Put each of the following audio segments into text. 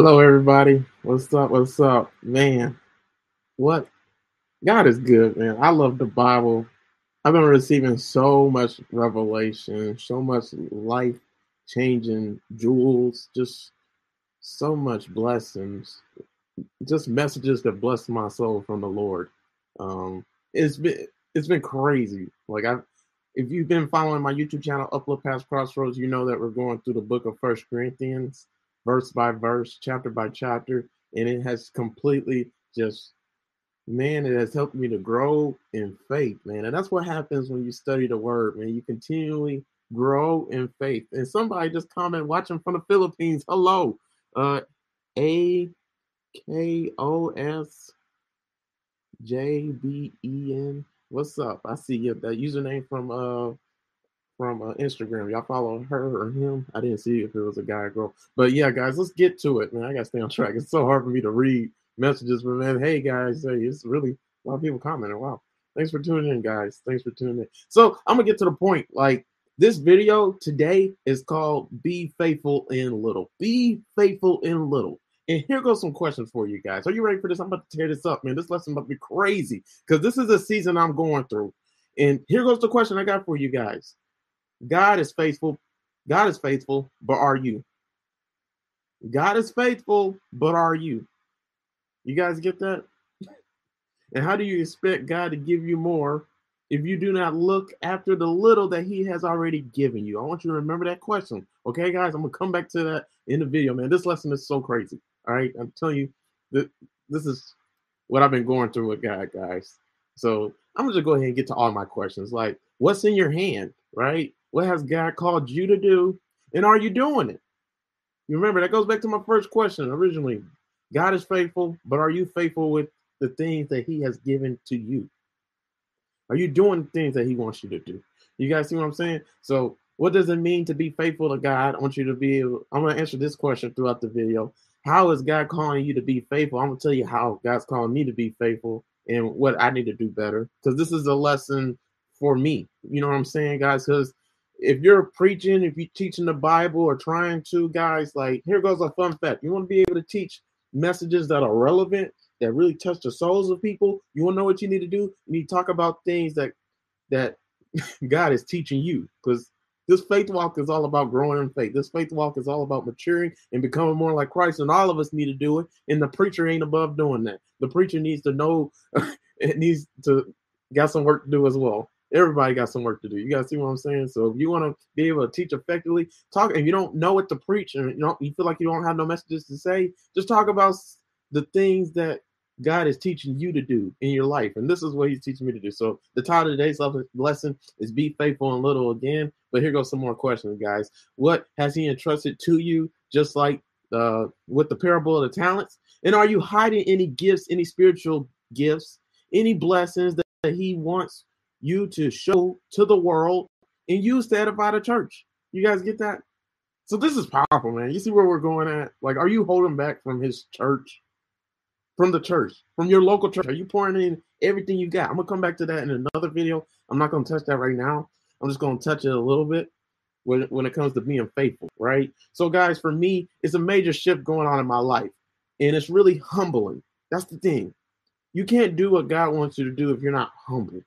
Hello, everybody. What's up? What's up, man? What? God is good, man. I love the Bible. I've been receiving so much revelation, so much life changing jewels, just so much blessings, just messages that bless my soul from the Lord. Um, it's been it's been crazy. Like I, if you've been following my YouTube channel, Upload Past Crossroads, you know that we're going through the book of First Corinthians verse by verse, chapter by chapter, and it has completely just man, it has helped me to grow in faith, man. And that's what happens when you study the word, man. You continually grow in faith. And somebody just comment watching from the Philippines. Hello. Uh A K O S J B E N. What's up? I see you that username from uh from uh, Instagram. Y'all follow her or him? I didn't see if it was a guy or girl. But yeah, guys, let's get to it, man. I gotta stay on track. It's so hard for me to read messages, but man, hey guys, hey, it's really a lot of people commenting. Wow. Thanks for tuning in, guys. Thanks for tuning in. So I'm gonna get to the point. Like this video today is called Be Faithful in Little. Be faithful in little. And here goes some questions for you guys. Are you ready for this? I'm about to tear this up, man. This lesson about to be crazy because this is a season I'm going through. And here goes the question I got for you guys. God is faithful. God is faithful, but are you? God is faithful, but are you? You guys get that? And how do you expect God to give you more if you do not look after the little that He has already given you? I want you to remember that question. Okay, guys, I'm gonna come back to that in the video, man. This lesson is so crazy. All right, I'm telling you this is what I've been going through with God, guys. So I'm gonna just go ahead and get to all my questions. Like, what's in your hand, right? What has God called you to do? And are you doing it? You remember that goes back to my first question originally. God is faithful, but are you faithful with the things that He has given to you? Are you doing things that He wants you to do? You guys see what I'm saying? So, what does it mean to be faithful to God? I want you to be able, I'm going to answer this question throughout the video. How is God calling you to be faithful? I'm going to tell you how God's calling me to be faithful and what I need to do better because this is a lesson for me. You know what I'm saying, guys? Because if you're preaching, if you're teaching the Bible or trying to, guys, like here goes a fun fact. You want to be able to teach messages that are relevant, that really touch the souls of people. You want to know what you need to do? You need to talk about things that that God is teaching you. Because this faith walk is all about growing in faith. This faith walk is all about maturing and becoming more like Christ. And all of us need to do it. And the preacher ain't above doing that. The preacher needs to know it needs to got some work to do as well everybody got some work to do. You guys see what I'm saying? So if you want to be able to teach effectively, talk. If you don't know what to preach, and you don't, you feel like you don't have no messages to say, just talk about the things that God is teaching you to do in your life, and this is what He's teaching me to do. So the title of today's lesson is "Be Faithful in Little." Again, but here goes some more questions, guys. What has He entrusted to you? Just like uh, with the parable of the talents, and are you hiding any gifts, any spiritual gifts, any blessings that He wants you to show to the world and use to edify the church. You guys get that? So this is powerful, man. You see where we're going at? Like, are you holding back from his church? From the church, from your local church? Are you pouring in everything you got? I'm gonna come back to that in another video. I'm not gonna touch that right now. I'm just gonna touch it a little bit when, when it comes to being faithful, right? So, guys, for me, it's a major shift going on in my life, and it's really humbling. That's the thing. You can't do what God wants you to do if you're not humble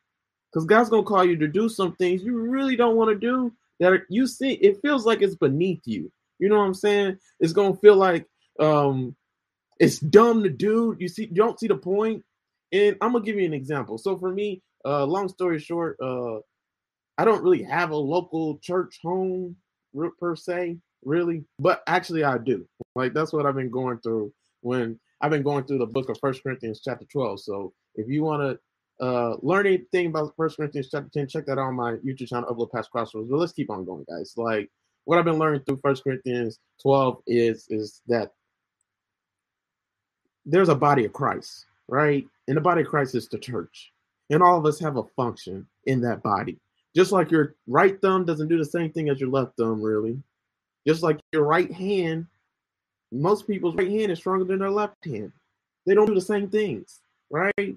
because God's gonna call you to do some things you really don't want to do. That are, you see, it feels like it's beneath you. You know what I'm saying? It's gonna feel like um, it's dumb to do. You see, you don't see the point. And I'm gonna give you an example. So for me, uh, long story short, uh, I don't really have a local church home per se, really, but actually I do. Like that's what I've been going through when I've been going through the book of First Corinthians chapter 12. So if you want to uh, learn anything about First Corinthians chapter 10, check that out on my YouTube channel, Upload Past Crossroads. But let's keep on going, guys. Like what I've been learning through First Corinthians 12 is is that there's a body of Christ, right? And the body of Christ is the church. And all of us have a function in that body. Just like your right thumb doesn't do the same thing as your left thumb, really. Just like your right hand, most people's right hand is stronger than their left hand. They don't do the same things, right?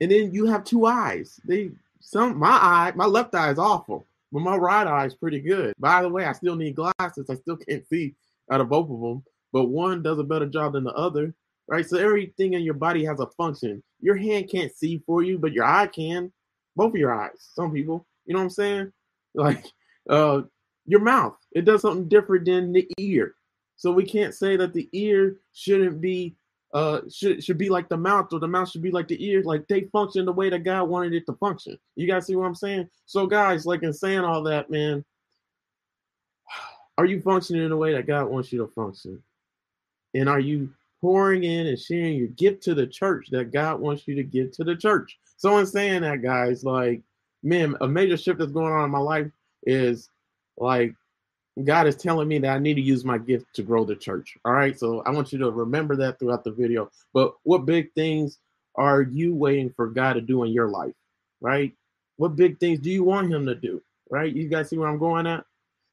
And then you have two eyes. They some my eye, my left eye is awful, but my right eye is pretty good. By the way, I still need glasses. I still can't see out of both of them. but one does a better job than the other, right? So everything in your body has a function. Your hand can't see for you, but your eye can. Both of your eyes. Some people, you know what I'm saying? Like uh your mouth, it does something different than the ear. So we can't say that the ear shouldn't be uh should should be like the mouth or the mouth should be like the ear. Like they function the way that god wanted it to function. You guys see what i'm saying? So guys like in saying all that man are you functioning in the way that god wants you to function? And are you pouring in and sharing your gift to the church that god wants you to give to the church? So in saying that guys like man a major shift that's going on in my life is like God is telling me that I need to use my gift to grow the church. All right. So I want you to remember that throughout the video. But what big things are you waiting for God to do in your life? Right? What big things do you want him to do? Right? You guys see where I'm going at?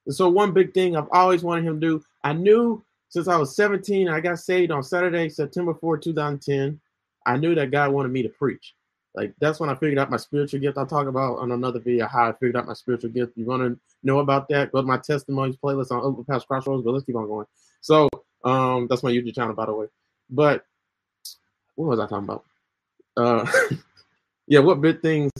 And so one big thing I've always wanted him to do, I knew since I was 17, I got saved on Saturday, September 4, 2010. I knew that God wanted me to preach. Like that's when I figured out my spiritual gift. I'll talk about on another video how I figured out my spiritual gift. You want to know about that? Go to my testimonies playlist on Upload Past Crossroads. But let's keep on going. So um, that's my YouTube channel, by the way. But what was I talking about? Uh, yeah, what big things?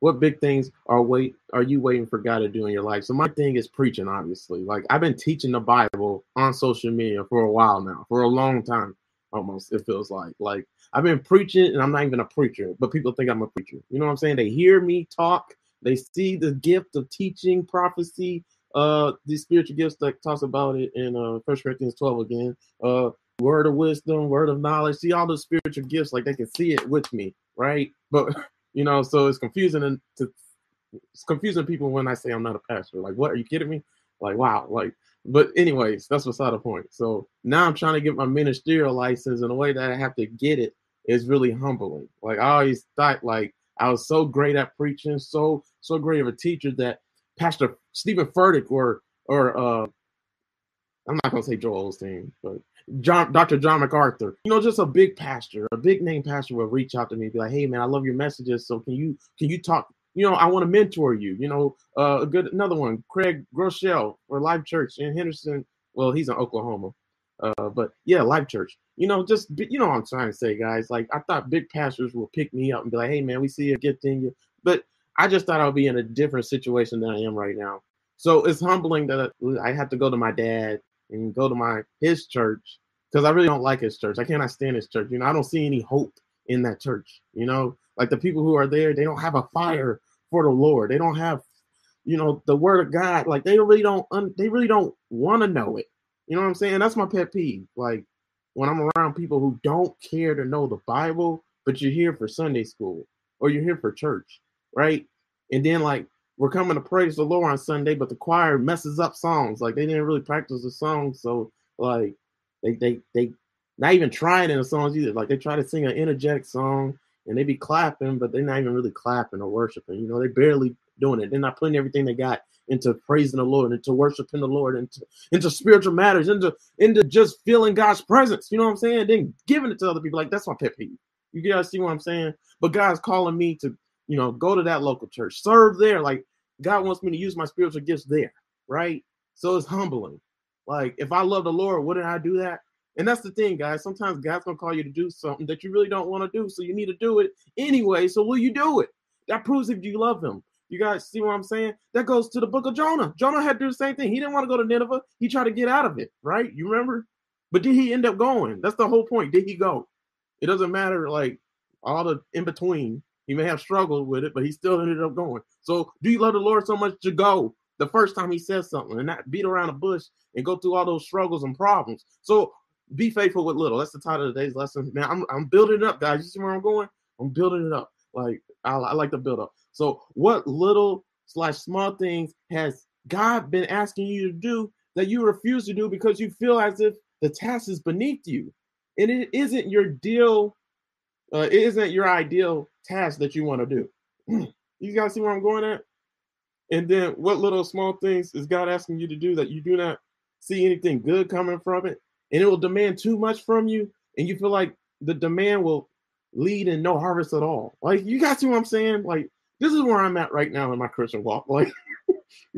What big things are wait are you waiting for God to do in your life? So my thing is preaching, obviously. Like I've been teaching the Bible on social media for a while now, for a long time, almost. It feels like like I've been preaching, and I'm not even a preacher, but people think I'm a preacher. You know what I'm saying? They hear me talk, they see the gift of teaching, prophecy, uh, these spiritual gifts that talks about it in uh First Corinthians 12 again. Uh, word of wisdom, word of knowledge. See all the spiritual gifts, like they can see it with me, right? But you know, so it's confusing and to it's confusing people when I say I'm not a pastor. Like, what are you kidding me? Like, wow, like but anyways, that's beside the point. So now I'm trying to get my ministerial license, and the way that I have to get it is really humbling. Like I always thought, like I was so great at preaching, so so great of a teacher that Pastor Steven Furtick or or uh, I'm not gonna say Joel Osteen, but John, Dr. John MacArthur, you know, just a big pastor, a big name pastor will reach out to me, and be like, "Hey, man, I love your messages. So can you can you talk? You know, I want to mentor you. You know, uh, a good another one, Craig Groeschel or Life Church in Henderson. Well, he's in Oklahoma, uh, but yeah, Life Church you know, just you know what I'm trying to say, guys. Like I thought big pastors would pick me up and be like, "Hey, man, we see a gift in you," but I just thought I would be in a different situation than I am right now. So it's humbling that I have to go to my dad and go to my his church because I really don't like his church. I cannot stand his church. You know, I don't see any hope in that church. You know, like the people who are there, they don't have a fire for the Lord. They don't have, you know, the word of God. Like they really don't. Un- they really don't want to know it. You know what I'm saying? That's my pet peeve. Like when I'm around people who don't care to know the Bible, but you're here for Sunday school or you're here for church, right? And then like we're coming to praise the Lord on Sunday, but the choir messes up songs. Like they didn't really practice the songs, so like they they they not even trying in the songs either. Like they try to sing an energetic song and they be clapping, but they're not even really clapping or worshiping. You know, they barely doing it. They're not putting everything they got into praising the Lord, into worshiping the Lord, into into spiritual matters, into into just feeling God's presence. You know what I'm saying? Then giving it to other people. Like that's my pet peeve. You guys see what I'm saying? But God's calling me to, you know, go to that local church, serve there. Like God wants me to use my spiritual gifts there, right? So it's humbling. Like if I love the Lord, wouldn't I do that? And that's the thing, guys. Sometimes God's gonna call you to do something that you really don't want to do, so you need to do it anyway. So will you do it? That proves if you love Him. You guys see what I'm saying? That goes to the book of Jonah. Jonah had to do the same thing. He didn't want to go to Nineveh. He tried to get out of it, right? You remember? But did he end up going? That's the whole point. Did he go? It doesn't matter, like all the in between. He may have struggled with it, but he still ended up going. So, do you love the Lord so much to go the first time he says something and not beat around the bush and go through all those struggles and problems? So, be faithful with little. That's the title of today's lesson. Man, I'm, I'm building it up, guys. You see where I'm going? I'm building it up. Like, I, I like to build up. So, what little slash small things has God been asking you to do that you refuse to do because you feel as if the task is beneath you, and it isn't your deal, uh, it isn't your ideal task that you want to do. you guys see where I'm going at? And then, what little small things is God asking you to do that you do not see anything good coming from it, and it will demand too much from you, and you feel like the demand will lead in no harvest at all. Like you guys see what I'm saying? Like this is where I'm at right now in my Christian walk. Like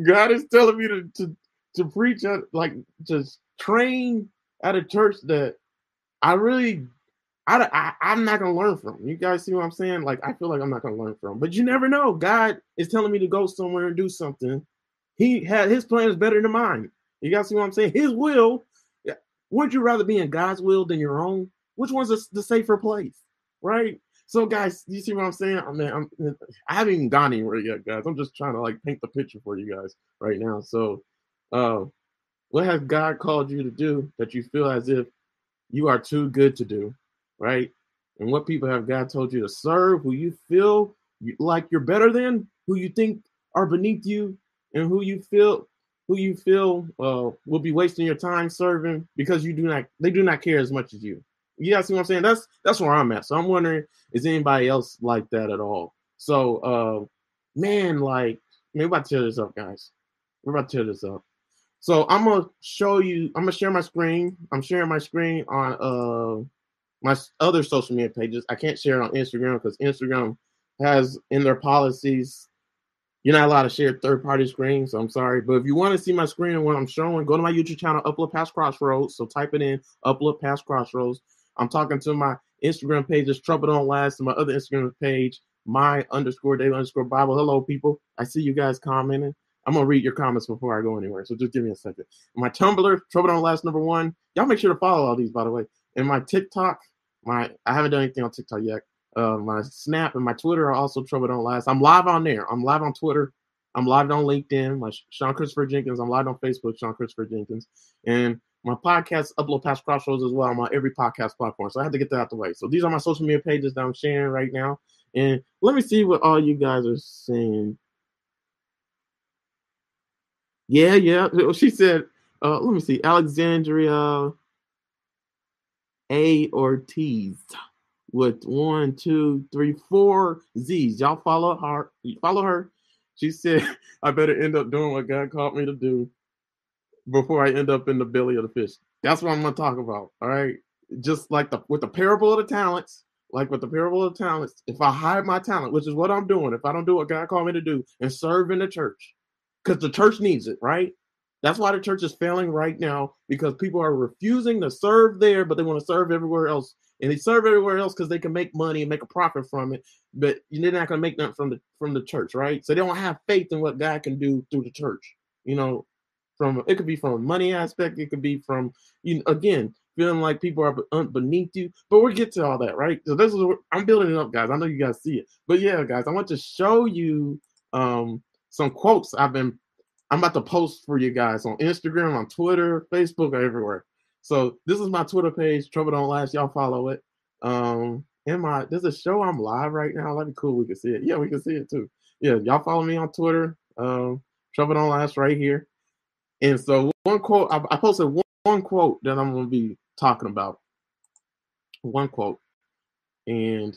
God is telling me to to to preach, like just train at a church that I really I, I am not gonna learn from. You guys see what I'm saying? Like I feel like I'm not gonna learn from. But you never know. God is telling me to go somewhere and do something. He had his plan is better than mine. You guys see what I'm saying? His will. Wouldn't you rather be in God's will than your own? Which one's the, the safer place, right? So, guys, you see what I'm saying? I mean, I'm, I haven't even gone anywhere yet, guys. I'm just trying to like paint the picture for you guys right now. So, uh, what has God called you to do that you feel as if you are too good to do? right? And what people have God told you to serve, who you feel like you're better than, who you think are beneath you, and who you feel who you feel uh, will be wasting your time serving because you do not they do not care as much as you. You guys see what I'm saying? That's that's where I'm at. So I'm wondering, is anybody else like that at all? So uh man, like we're about to tear this up, guys. We're about to tear this up. So I'm gonna show you, I'm gonna share my screen. I'm sharing my screen on uh my other social media pages. I can't share it on Instagram because Instagram has in their policies you're not allowed to share third party screens. So I'm sorry, but if you want to see my screen and what I'm showing, go to my YouTube channel, Upload Past Crossroads. So type it in, Upload Past Crossroads. I'm talking to my Instagram pages, Trouble Don't Last, and my other Instagram page, my underscore daily underscore Bible. Hello, people. I see you guys commenting. I'm gonna read your comments before I go anywhere. So just give me a second. My Tumblr, Trouble Don't Last, number one. Y'all make sure to follow all these, by the way. And my TikTok, my I haven't done anything on TikTok yet. Uh, my Snap and my Twitter are also Trouble Don't Last. I'm live on there. I'm live on Twitter. I'm live on LinkedIn. My Sean Christopher Jenkins. I'm live on Facebook. Sean Christopher Jenkins. And my podcast upload past crossroads as well. I'm on every podcast platform. So I had to get that out the way. So these are my social media pages that I'm sharing right now. And let me see what all you guys are saying. Yeah, yeah. She said, uh, let me see. Alexandria a Ortiz with one, two, three, four Z's. Y'all follow her. Follow her. She said, I better end up doing what God called me to do before I end up in the belly of the fish. That's what I'm gonna talk about. All right. Just like the with the parable of the talents, like with the parable of the talents, if I hide my talent, which is what I'm doing, if I don't do what God called me to do and serve in the church, because the church needs it, right? That's why the church is failing right now because people are refusing to serve there, but they want to serve everywhere else. And they serve everywhere else because they can make money and make a profit from it, but they're not going to make nothing from the from the church, right? So they don't have faith in what God can do through the church. You know, from it could be from a money aspect, it could be from you know, again feeling like people are beneath you. But we'll get to all that, right? So this is I'm building it up, guys. I know you guys see it, but yeah, guys, I want to show you um some quotes I've been I'm about to post for you guys on Instagram, on Twitter, Facebook, everywhere. So this is my Twitter page, Trouble Don't Last. Y'all follow it. Um, and my there's a show I'm live right now. That'd be cool. We can see it. Yeah, we can see it too. Yeah, y'all follow me on Twitter. Um, Trouble Don't Last right here. And so one quote I, I posted one, one quote that I'm gonna be talking about. One quote, and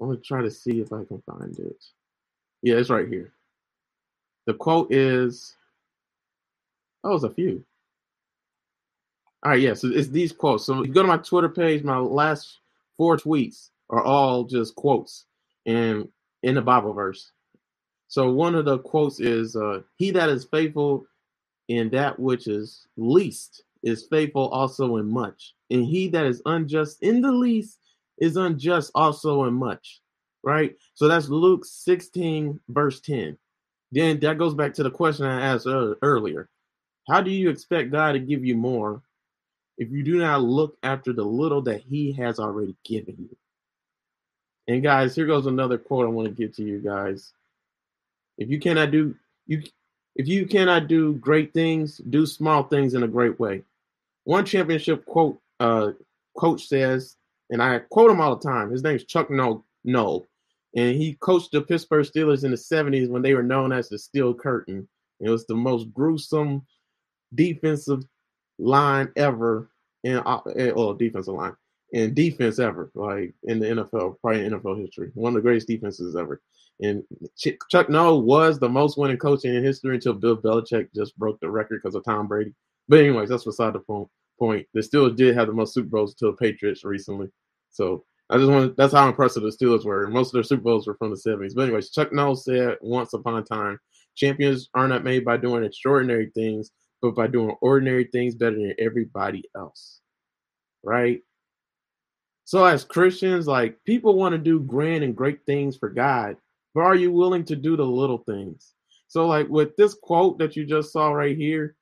I'm gonna try to see if I can find it. Yeah, it's right here. The quote is oh, it's a few. All right, yeah. So it's these quotes. So you go to my Twitter page. My last four tweets are all just quotes and in the Bible verse. So one of the quotes is, uh, "He that is faithful in that which is least is faithful also in much, and he that is unjust in the least is unjust also in much." Right. So that's Luke 16 verse 10. Then that goes back to the question I asked earlier how do you expect God to give you more if you do not look after the little that He has already given you? And guys, here goes another quote I want to give to you guys. If you cannot do you if you cannot do great things, do small things in a great way. One championship quote uh, coach says, and I quote him all the time. His name is Chuck Noll, Noll, and he coached the Pittsburgh Steelers in the 70s when they were known as the Steel Curtain. It was the most gruesome defensive line ever in uh, or defensive line in defense ever, like in the NFL, probably NFL history. One of the greatest defenses ever. And Chuck Noll was the most winning coach in history until Bill Belichick just broke the record because of Tom Brady. But anyways, that's beside the point. Point. They still did have the most Super Bowls until the Patriots recently. So I just want that's how impressive the Steelers were. Most of their Super Bowls were from the 70s. But anyways, Chuck Noll said once upon a time, champions are not made by doing extraordinary things, but by doing ordinary things better than everybody else. right? So as Christians, like people want to do grand and great things for God, but are you willing to do the little things? So like with this quote that you just saw right here,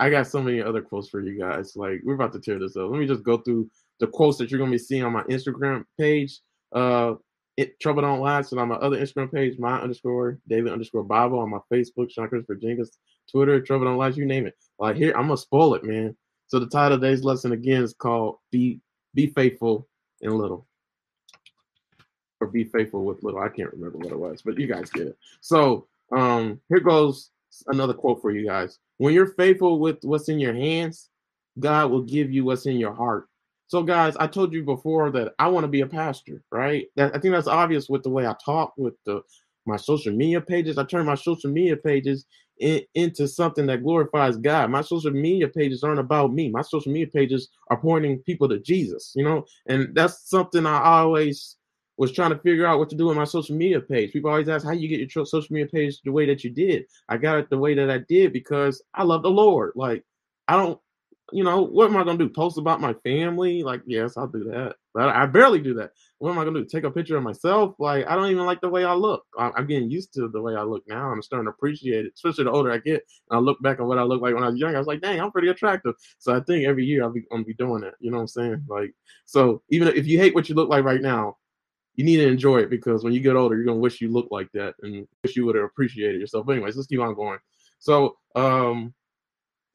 I got so many other quotes for you guys. Like we're about to tear this up. Let me just go through the quotes that you're gonna be seeing on my Instagram page. Uh it Trouble Don't Last, and on my other Instagram page, my underscore David underscore Bible on my Facebook, Sean Christopher Jenkins, Twitter, Trouble Don't Last, you name it. Like here, I'm gonna spoil it, man. So the title of today's lesson again is called Be Be Faithful in Little. Or be faithful with little. I can't remember what it was, but you guys get it. So um here goes another quote for you guys. When you're faithful with what's in your hands, God will give you what's in your heart. So, guys, I told you before that I want to be a pastor, right? That, I think that's obvious with the way I talk, with the my social media pages. I turn my social media pages in, into something that glorifies God. My social media pages aren't about me. My social media pages are pointing people to Jesus, you know, and that's something I always was trying to figure out what to do with my social media page. People always ask how you get your social media page the way that you did. I got it the way that I did because I love the Lord. Like I don't, you know, what am I gonna do? Post about my family? Like, yes, I'll do that, but I barely do that. What am I gonna do? Take a picture of myself? Like, I don't even like the way I look. I'm getting used to the way I look now. I'm starting to appreciate it, especially the older I get. And I look back on what I look like when I was young. I was like, dang, I'm pretty attractive. So I think every year I'll be, I'll be doing that. You know what I'm saying? Like, so even if you hate what you look like right now, you need to enjoy it because when you get older, you're gonna wish you looked like that and wish you would have appreciated yourself. But anyways, let's keep on going. So, um,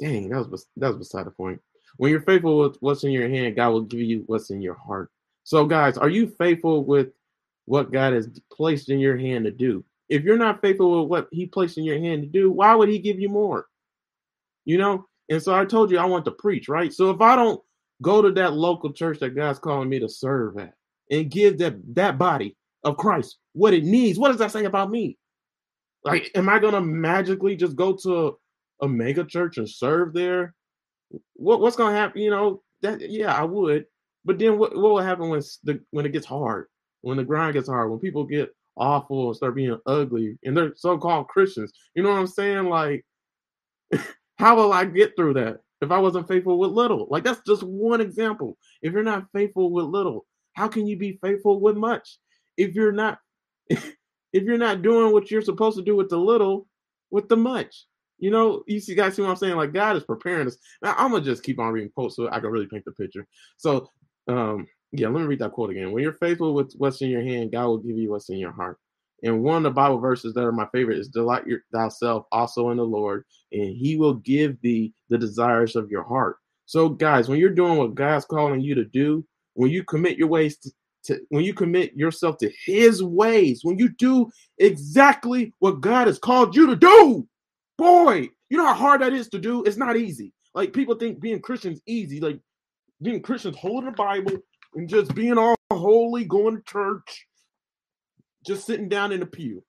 dang, that was that was beside the point. When you're faithful with what's in your hand, God will give you what's in your heart. So, guys, are you faithful with what God has placed in your hand to do? If you're not faithful with what He placed in your hand to do, why would He give you more? You know. And so I told you I want to preach, right? So if I don't go to that local church that God's calling me to serve at, and give that that body of Christ what it needs. What does that say about me? Like, am I gonna magically just go to a, mega church and serve there? What what's gonna happen? You know that yeah, I would. But then what what will happen when the when it gets hard? When the grind gets hard? When people get awful and start being ugly and they're so-called Christians? You know what I'm saying? Like, how will I get through that if I wasn't faithful with little? Like that's just one example. If you're not faithful with little, how can you be faithful with much if you're not if you're not doing what you're supposed to do with the little with the much? You know, you see guys see what I'm saying? Like God is preparing us. Now I'm gonna just keep on reading quotes so I can really paint the picture. So um yeah, let me read that quote again. When you're faithful with what's in your hand, God will give you what's in your heart. And one of the Bible verses that are my favorite is delight your, thyself also in the Lord, and he will give thee the desires of your heart. So, guys, when you're doing what God's calling you to do, when you commit your ways to, to, when you commit yourself to his ways, when you do exactly what God has called you to do, boy, you know how hard that is to do? It's not easy. Like people think being Christians easy, like being Christians holding the Bible and just being all holy, going to church, just sitting down in a pew,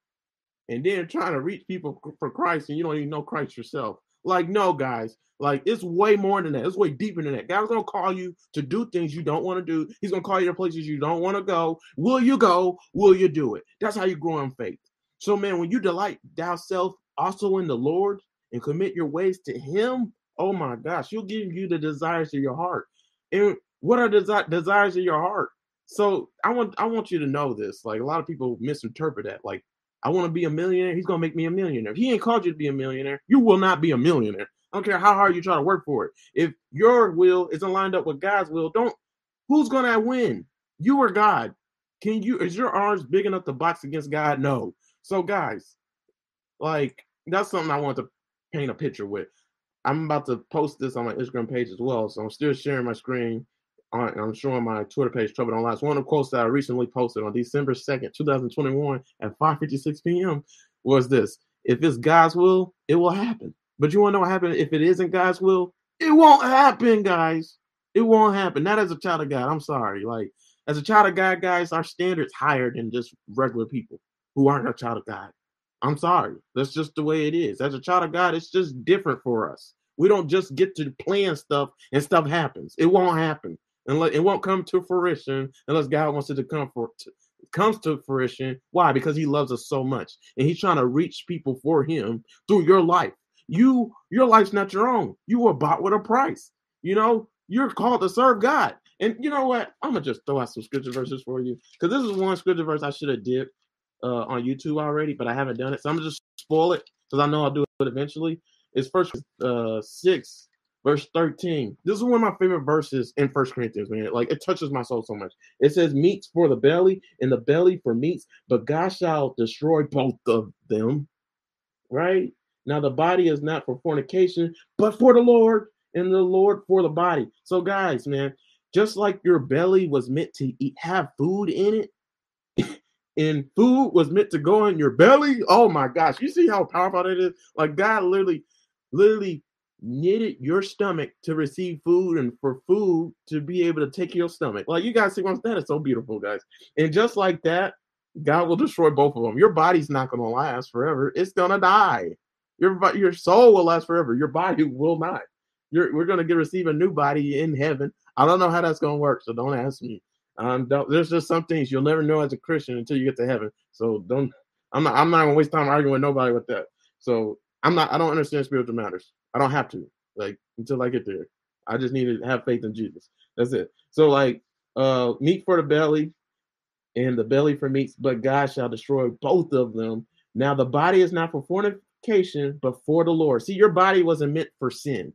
and then trying to reach people for Christ, and you don't even know Christ yourself. Like, no, guys, like it's way more than that. It's way deeper than that. God's gonna call you to do things you don't want to do. He's gonna call you to places you don't want to go. Will you go? Will you do it? That's how you grow in faith. So, man, when you delight thyself also in the Lord and commit your ways to Him, oh my gosh, He'll give you the desires of your heart. And what are desi- desires of your heart? So I want I want you to know this. Like a lot of people misinterpret that. Like I want to be a millionaire. He's gonna make me a millionaire. He ain't called you to be a millionaire, you will not be a millionaire. I don't care how hard you try to work for it. If your will isn't lined up with God's will, don't. Who's gonna win? You or God? Can you? Is your arms big enough to box against God? No. So guys, like that's something I want to paint a picture with. I'm about to post this on my Instagram page as well, so I'm still sharing my screen. I'm showing my Twitter page, Trouble Don't Last. It's one of the quotes that I recently posted on December 2nd, 2021 at 5:56 p.m. was this: "If it's God's will, it will happen." But you want to know what happens if it isn't God's will? It won't happen, guys. It won't happen. Not as a child of God. I'm sorry. Like as a child of God, guys, our standards higher than just regular people who aren't a child of God. I'm sorry. That's just the way it is. As a child of God, it's just different for us. We don't just get to plan stuff and stuff happens. It won't happen. Unless it won't come to fruition unless God wants it to come for comes to fruition. Why? Because he loves us so much. And he's trying to reach people for him through your life. You, your life's not your own. You were bought with a price. You know, you're called to serve God. And you know what? I'm gonna just throw out some scripture verses for you because this is one scripture verse I should have did uh, on YouTube already, but I haven't done it. So I'm gonna just spoil it because I know I'll do it eventually. It's first uh, six verse 13. This is one of my favorite verses in First Corinthians, man. Like it touches my soul so much. It says, Meats for the belly, and the belly for meats, but God shall destroy both of them. Right? Now the body is not for fornication, but for the Lord, and the Lord for the body. So, guys, man, just like your belly was meant to eat, have food in it. and food was meant to go in your belly. Oh my gosh, you see how powerful that is? Like God literally, literally knitted your stomach to receive food and for food to be able to take your stomach. Like you guys see once that is so beautiful, guys. And just like that, God will destroy both of them. Your body's not gonna last forever, it's gonna die. Your your soul will last forever, your body will not. You're, we're gonna get receive a new body in heaven. I don't know how that's gonna work, so don't ask me. Um, don't, there's just some things you'll never know as a Christian until you get to heaven. So don't. I'm not. I'm not gonna waste time arguing with nobody with that. So I'm not. I don't understand spiritual matters. I don't have to like until I get there. I just need to have faith in Jesus. That's it. So like uh meat for the belly and the belly for meats, but God shall destroy both of them. Now the body is not for for the Lord. See, your body wasn't meant for sin.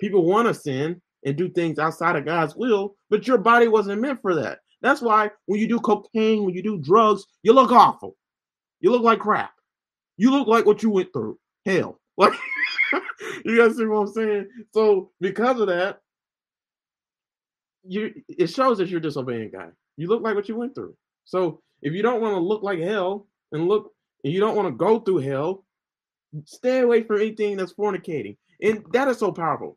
People want to sin and do things outside of God's will, but your body wasn't meant for that. That's why when you do cocaine, when you do drugs, you look awful. You look like crap. You look like what you went through. Hell. Like you guys see what I'm saying? So because of that, you it shows that you're disobeying God. You look like what you went through. So if you don't want to look like hell and look and you don't want to go through hell, stay away from anything that's fornicating. And that is so powerful.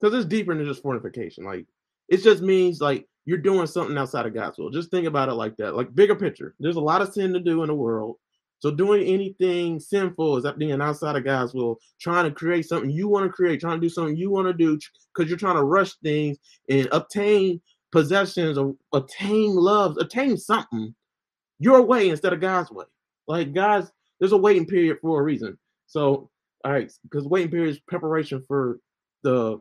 Because it's deeper than just fornication. Like it just means like you're doing something outside of God's will. Just think about it like that. Like bigger picture. There's a lot of sin to do in the world. So doing anything sinful is that being outside of God's will, trying to create something you want to create, trying to do something you want to do because you're trying to rush things and obtain possessions or attain love, attain something your way instead of God's way. Like God's, there's a waiting period for a reason. So, all right, because waiting period is preparation for the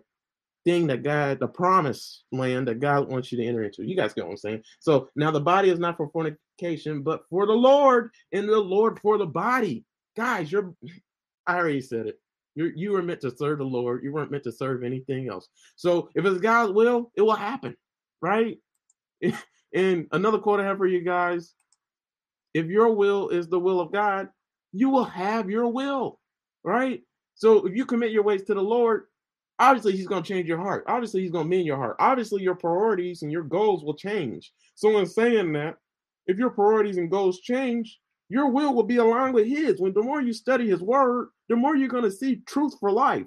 thing that God, the promised land that God wants you to enter into. You guys get what I'm saying? So now the body is not for fornication, but for the Lord, and the Lord for the body. Guys, you're I already said it. You're you were meant to serve the Lord. You weren't meant to serve anything else. So if it's God's will, it will happen, right? And another quote I have for you guys: If your will is the will of God, you will have your will, right? So if you commit your ways to the Lord, obviously he's going to change your heart. Obviously he's going to mend your heart. Obviously your priorities and your goals will change. So in saying that, if your priorities and goals change, your will will be aligned with his. When the more you study his word, the more you're going to see truth for life.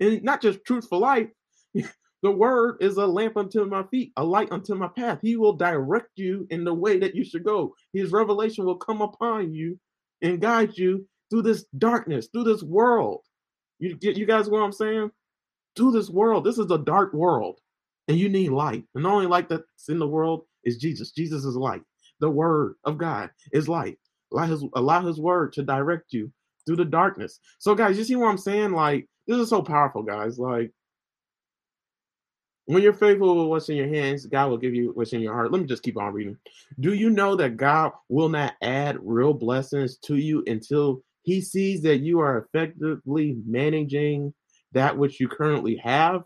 And not just truth for life. the word is a lamp unto my feet, a light unto my path. He will direct you in the way that you should go. His revelation will come upon you and guide you through this darkness, through this world. You get you guys what I'm saying? to this world. This is a dark world, and you need light. And the only light that's in the world is Jesus. Jesus is light. The word of God is light. Allow his, allow his word to direct you through the darkness. So, guys, you see what I'm saying? Like, this is so powerful, guys. Like, when you're faithful with what's in your hands, God will give you what's in your heart. Let me just keep on reading. Do you know that God will not add real blessings to you until he sees that you are effectively managing that which you currently have.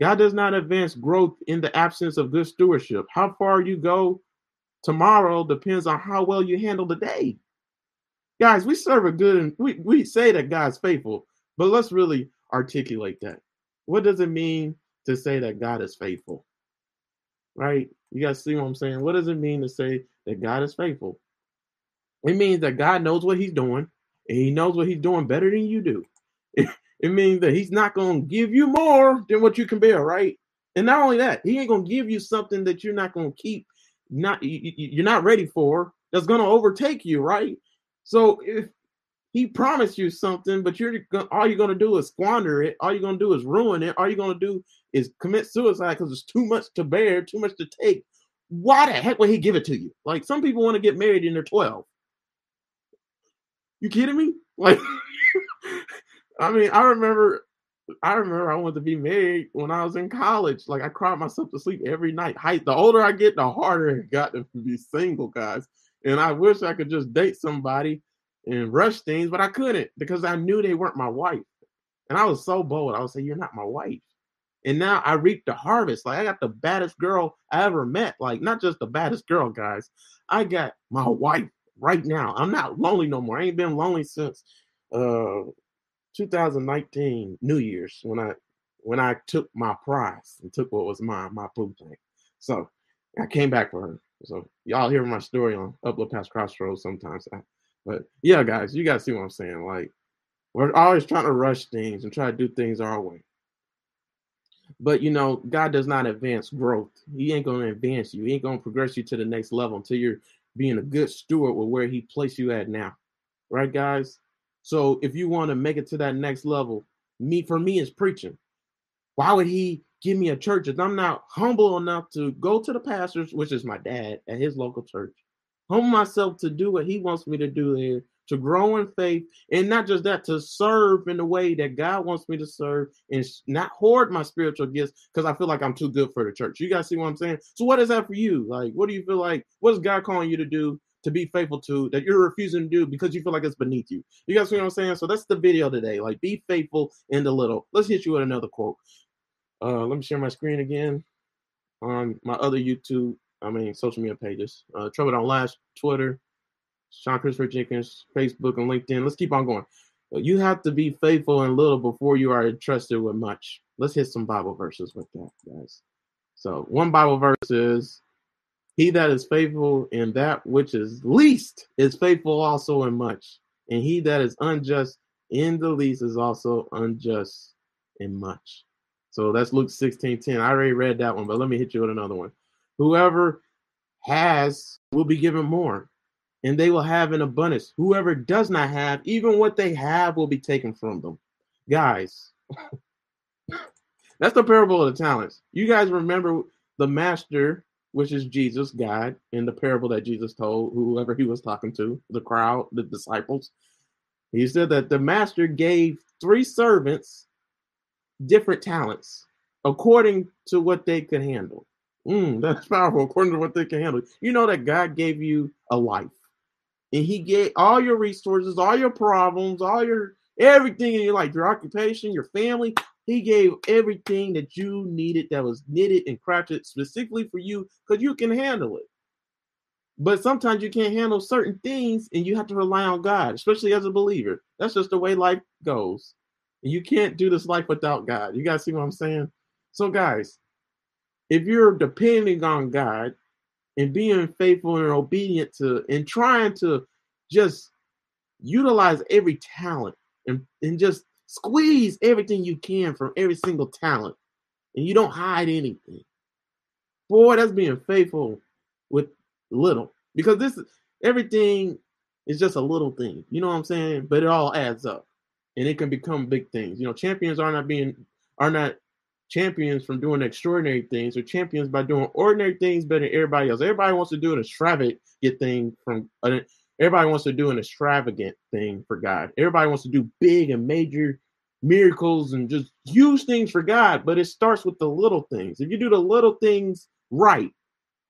God does not advance growth in the absence of good stewardship. How far you go tomorrow depends on how well you handle the day. Guys, we serve a good and we, we say that God's faithful, but let's really articulate that. What does it mean to say that God is faithful? Right? You guys see what I'm saying? What does it mean to say that God is faithful? It means that God knows what he's doing and he knows what he's doing better than you do. it means that he's not going to give you more than what you can bear, right? And not only that, he ain't going to give you something that you're not going to keep, not you're not ready for. That's going to overtake you, right? So if he promised you something, but you're all you're to do is squander it. All you're to do is ruin it. All you're to do is commit suicide because it's too much to bear, too much to take. Why the heck would he give it to you? Like some people want to get married in their 12. You kidding me? Like I mean, I remember I remember I wanted to be married when I was in college. Like I cried myself to sleep every night. The older I get, the harder it got to be single, guys. And I wish I could just date somebody and rush things, but I couldn't because I knew they weren't my wife. And I was so bold. I would say, You're not my wife. And now I reap the harvest. Like I got the baddest girl I ever met. Like not just the baddest girl, guys. I got my wife right now. I'm not lonely no more. I ain't been lonely since uh 2019 New Year's when I when I took my prize and took what was mine, my blue thing. So I came back for her. So y'all hear my story on Upload Past Crossroads sometimes. But yeah, guys, you guys see what I'm saying. Like we're always trying to rush things and try to do things our way. But you know, God does not advance growth. He ain't gonna advance you. He ain't gonna progress you to the next level until you're being a good steward with where He placed you at now. Right, guys? So if you want to make it to that next level, me for me is preaching. Why would he give me a church if I'm not humble enough to go to the pastors, which is my dad at his local church, humble myself to do what he wants me to do there, to grow in faith, and not just that, to serve in the way that God wants me to serve and not hoard my spiritual gifts because I feel like I'm too good for the church. You guys see what I'm saying? So, what is that for you? Like, what do you feel like? What is God calling you to do to be faithful to that you're refusing to do because you feel like it's beneath you. You guys see what I'm saying? So that's the video today. Like, be faithful in the little. Let's hit you with another quote. Uh, let me share my screen again on my other YouTube, I mean, social media pages. Uh, Trouble Don't Last, Twitter, Sean Christopher Jenkins, Facebook, and LinkedIn. Let's keep on going. You have to be faithful in little before you are entrusted with much. Let's hit some Bible verses with that, guys. So, one Bible verse is he that is faithful in that which is least is faithful also in much. And he that is unjust in the least is also unjust in much. So that's Luke 16 10. I already read that one, but let me hit you with another one. Whoever has will be given more, and they will have an abundance. Whoever does not have, even what they have will be taken from them. Guys, that's the parable of the talents. You guys remember the master which is Jesus, God, in the parable that Jesus told whoever he was talking to, the crowd, the disciples. He said that the master gave three servants different talents according to what they could handle. Mm, that's powerful, according to what they can handle. You know that God gave you a life, and He gave all your resources, all your problems, all your everything in your life, your occupation, your family, he gave everything that you needed that was knitted and crafted specifically for you because you can handle it. But sometimes you can't handle certain things and you have to rely on God, especially as a believer. That's just the way life goes. You can't do this life without God. You guys see what I'm saying? So, guys, if you're depending on God and being faithful and obedient to and trying to just utilize every talent and, and just Squeeze everything you can from every single talent, and you don't hide anything. Boy, that's being faithful with little because this everything is just a little thing. You know what I'm saying? But it all adds up, and it can become big things. You know, champions are not being are not champions from doing extraordinary things or champions by doing ordinary things better than everybody else. Everybody wants to do an extravagant thing from uh, Everybody wants to do an extravagant thing for God. Everybody wants to do big and major miracles and just huge things for God, but it starts with the little things. If you do the little things right,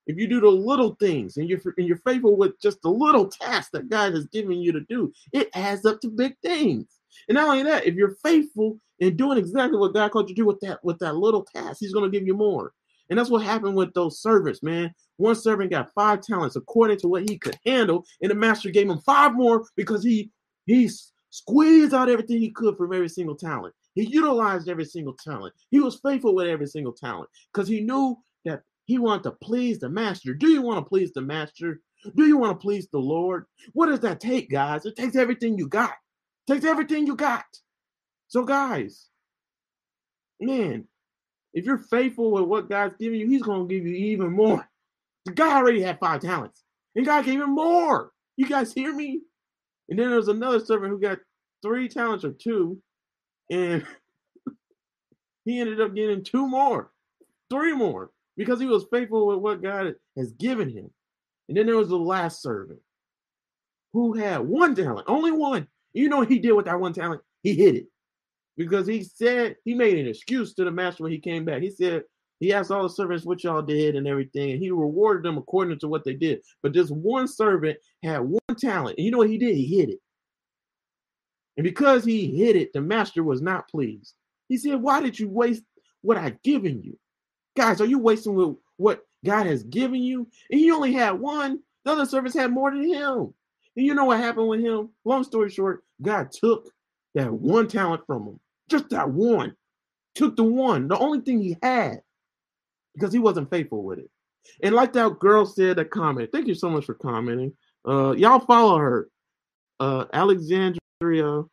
if you do the little things and you're and you're faithful with just the little tasks that God has given you to do, it adds up to big things. And not only that, if you're faithful in doing exactly what God called you to do with that with that little task, He's going to give you more. And that's what happened with those servants, man. One servant got five talents according to what he could handle, and the master gave him five more because he he squeezed out everything he could from every single talent. He utilized every single talent. He was faithful with every single talent because he knew that he wanted to please the master. Do you want to please the master? Do you want to please the Lord? What does that take, guys? It takes everything you got. Takes everything you got. So, guys, man, if you're faithful with what God's giving you, He's going to give you even more. God already had five talents, and God gave him more. You guys hear me? And then there's another servant who got three talents or two, and he ended up getting two more, three more, because he was faithful with what God has given him. And then there was the last servant who had one talent, only one. You know what he did with that one talent? He hid it. because he said he made an excuse to the master when he came back. He said he asked all the servants what y'all did and everything, and he rewarded them according to what they did. But this one servant had one talent, and you know what he did? He hid it. And because he hid it, the master was not pleased. He said, Why did you waste what I've given you? Guys, are you wasting what God has given you? And he only had one. The other servants had more than him. And you know what happened with him? Long story short, God took that one talent from him. Just that one. Took the one, the only thing he had, because he wasn't faithful with it. And like that girl said that comment, thank you so much for commenting. Uh, y'all follow her. Uh, Alexandria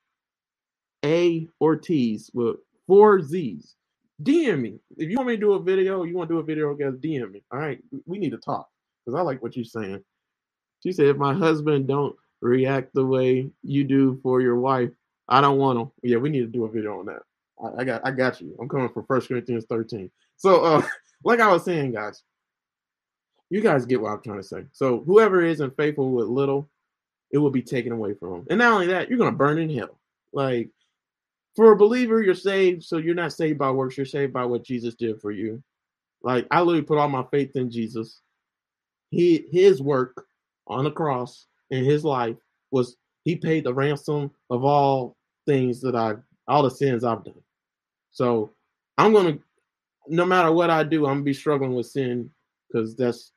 A. Ortiz with four Z's. DM me. If you want me to do a video, you want to do a video, guys, DM me. All right. We need to talk because I like what you're saying. She said, if my husband don't react the way you do for your wife, I don't want him. Yeah, we need to do a video on that. I, I got I got you. I'm coming for First Corinthians 13. So uh like I was saying, guys, you guys get what I'm trying to say. So whoever isn't faithful with little, it will be taken away from them. And not only that, you're gonna burn in hell. Like for a believer, you're saved, so you're not saved by works, you're saved by what Jesus did for you. Like I literally put all my faith in Jesus. He his work on the cross in his life was he paid the ransom of all things that I've all the sins I've done. So I'm gonna no matter what I do, I'm gonna be struggling with sin because that's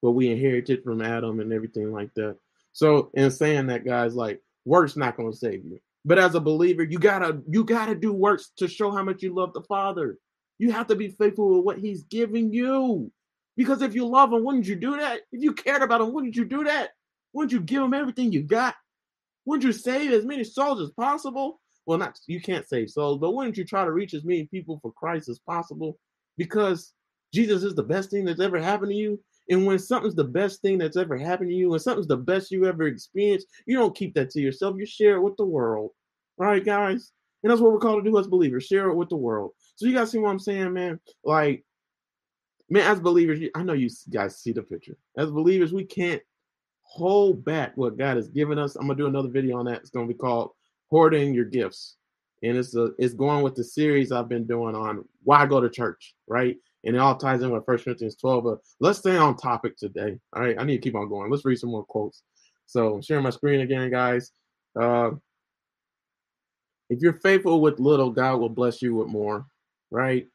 what we inherited from Adam and everything like that. So in saying that, guys, like works not gonna save you. But as a believer, you gotta you gotta do works to show how much you love the Father. You have to be faithful with what He's giving you. Because if you love Him, wouldn't you do that? If you cared about Him, wouldn't you do that? Wouldn't you give Him everything you got? Wouldn't you save as many souls as possible? Well, not you can't save souls, but wouldn't you try to reach as many people for Christ as possible? Because Jesus is the best thing that's ever happened to you. And when something's the best thing that's ever happened to you, when something's the best you ever experienced, you don't keep that to yourself. You share it with the world. All right, guys? And that's what we're called to do as believers share it with the world. So you guys see what I'm saying, man? Like, man, as believers, I know you guys see the picture. As believers, we can't hold back what God has given us. I'm gonna do another video on that. It's gonna be called Hoarding Your Gifts. And it's a, it's going with the series I've been doing on why go to church, right? and it all ties in with First Corinthians 12. But let's stay on topic today. All right, I need to keep on going. Let's read some more quotes. So I'm sharing my screen again, guys. Uh, if you're faithful with little, God will bless you with more, right?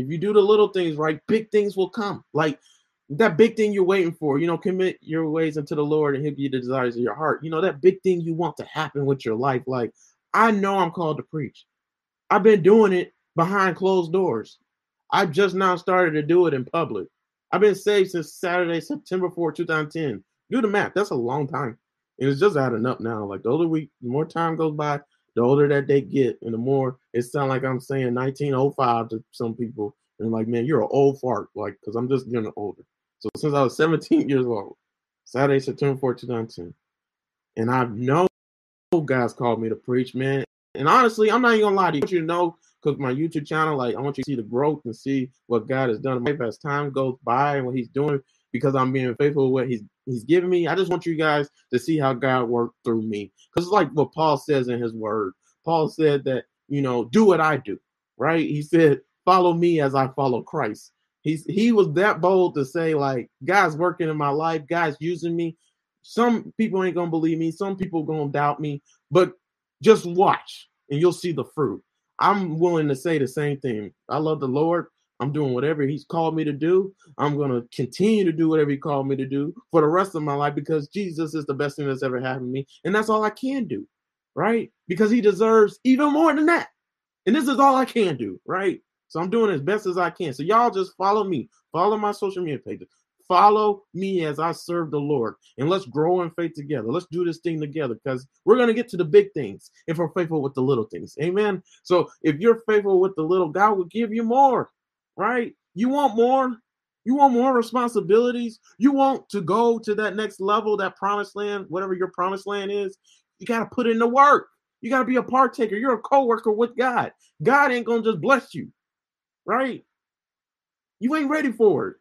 If you do the little things right, big things will come. Like that big thing you're waiting for, you know, commit your ways unto the Lord and he'll give you the desires of your heart. You know, that big thing you want to happen with your life. Like, I know I'm called to preach. I've been doing it behind closed doors. I've just now started to do it in public. I've been saved since Saturday, September 4, 2010. Do the math. That's a long time. And it's just adding up now. Like the older we, the more time goes by, the older that they get, and the more it sounds like I'm saying 1905 to some people. And like, man, you're an old fart. Like, because I'm just getting older. So since I was 17 years old, Saturday, September 4, 2010. And I've known guys called me to preach, man. And honestly, I'm not even gonna lie to you. I want you to know because my YouTube channel, like I want you to see the growth and see what God has done in my life as time goes by and what He's doing because I'm being faithful with what He's He's giving me. I just want you guys to see how God worked through me. Because it's like what Paul says in his word. Paul said that, you know, do what I do, right? He said, follow me as I follow Christ. He's he was that bold to say, like, God's working in my life, God's using me. Some people ain't gonna believe me, some people gonna doubt me, but just watch and you'll see the fruit. I'm willing to say the same thing. I love the Lord. I'm doing whatever He's called me to do. I'm going to continue to do whatever He called me to do for the rest of my life because Jesus is the best thing that's ever happened to me. And that's all I can do, right? Because He deserves even more than that. And this is all I can do, right? So I'm doing as best as I can. So y'all just follow me, follow my social media pages, Follow me as I serve the Lord, and let's grow in faith together. Let's do this thing together because we're going to get to the big things if we're faithful with the little things. Amen. So if you're faithful with the little, God will give you more, right? You want more? You want more responsibilities? You want to go to that next level, that promised land, whatever your promised land is? You got to put in the work. You got to be a partaker. You're a co worker with God. God ain't going to just bless you, right? You ain't ready for it.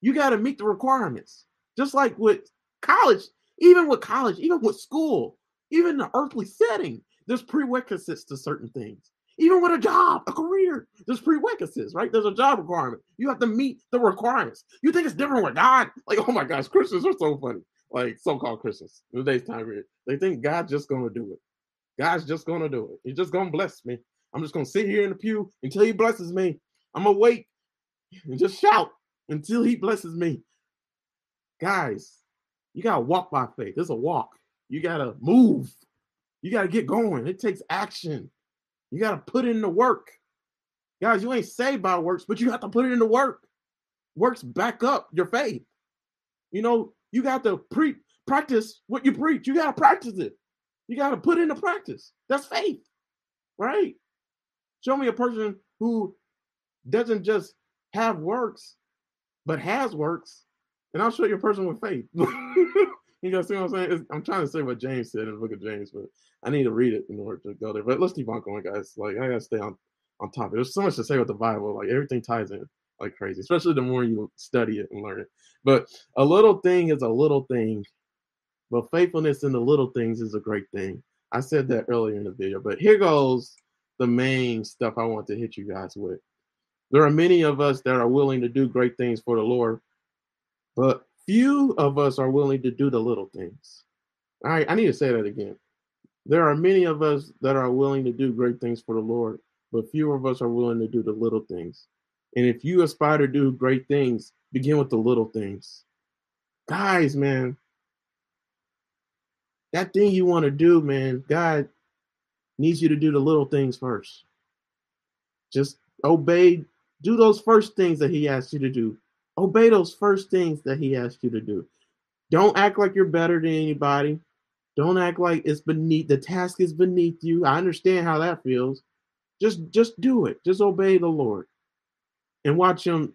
You got to meet the requirements. Just like with college, even with college, even with school, even the earthly setting, there's prerequisites to certain things. Even with a job, a career, there's prerequisites, right? There's a job requirement. You have to meet the requirements. You think it's different with God? Like, oh my gosh, Christians are so funny. Like so-called Christians in today's time period. They think God's just gonna do it. God's just gonna do it. He's just gonna bless me. I'm just gonna sit here in the pew until he blesses me. I'm gonna wait and just shout until he blesses me. Guys, you gotta walk by faith. It's a walk. You gotta move. You gotta get going. It takes action. You got to put in the work. Guys, you ain't saved by works, but you have to put it in the work. Works back up your faith. You know, you got to pre practice what you preach. You got to practice it. You got to put it into practice. That's faith, right? Show me a person who doesn't just have works, but has works, and I'll show you a person with faith. you guys see what I'm saying? It's, I'm trying to say what James said in the book of James, but I need to read it in order to go there. But let's keep on going, guys. Like I gotta stay on on topic. There's so much to say with the Bible. Like everything ties in like crazy, especially the more you study it and learn it. But a little thing is a little thing, but faithfulness in the little things is a great thing. I said that earlier in the video, but here goes the main stuff I want to hit you guys with. There are many of us that are willing to do great things for the Lord, but few of us are willing to do the little things. All right, I need to say that again. There are many of us that are willing to do great things for the Lord, but few of us are willing to do the little things. And if you aspire to do great things, begin with the little things. Guys, man, that thing you want to do, man, God needs you to do the little things first. Just obey, do those first things that He asks you to do. Obey those first things that He asked you to do. Don't act like you're better than anybody. Don't act like it's beneath the task is beneath you. I understand how that feels. Just just do it. Just obey the Lord. And watch him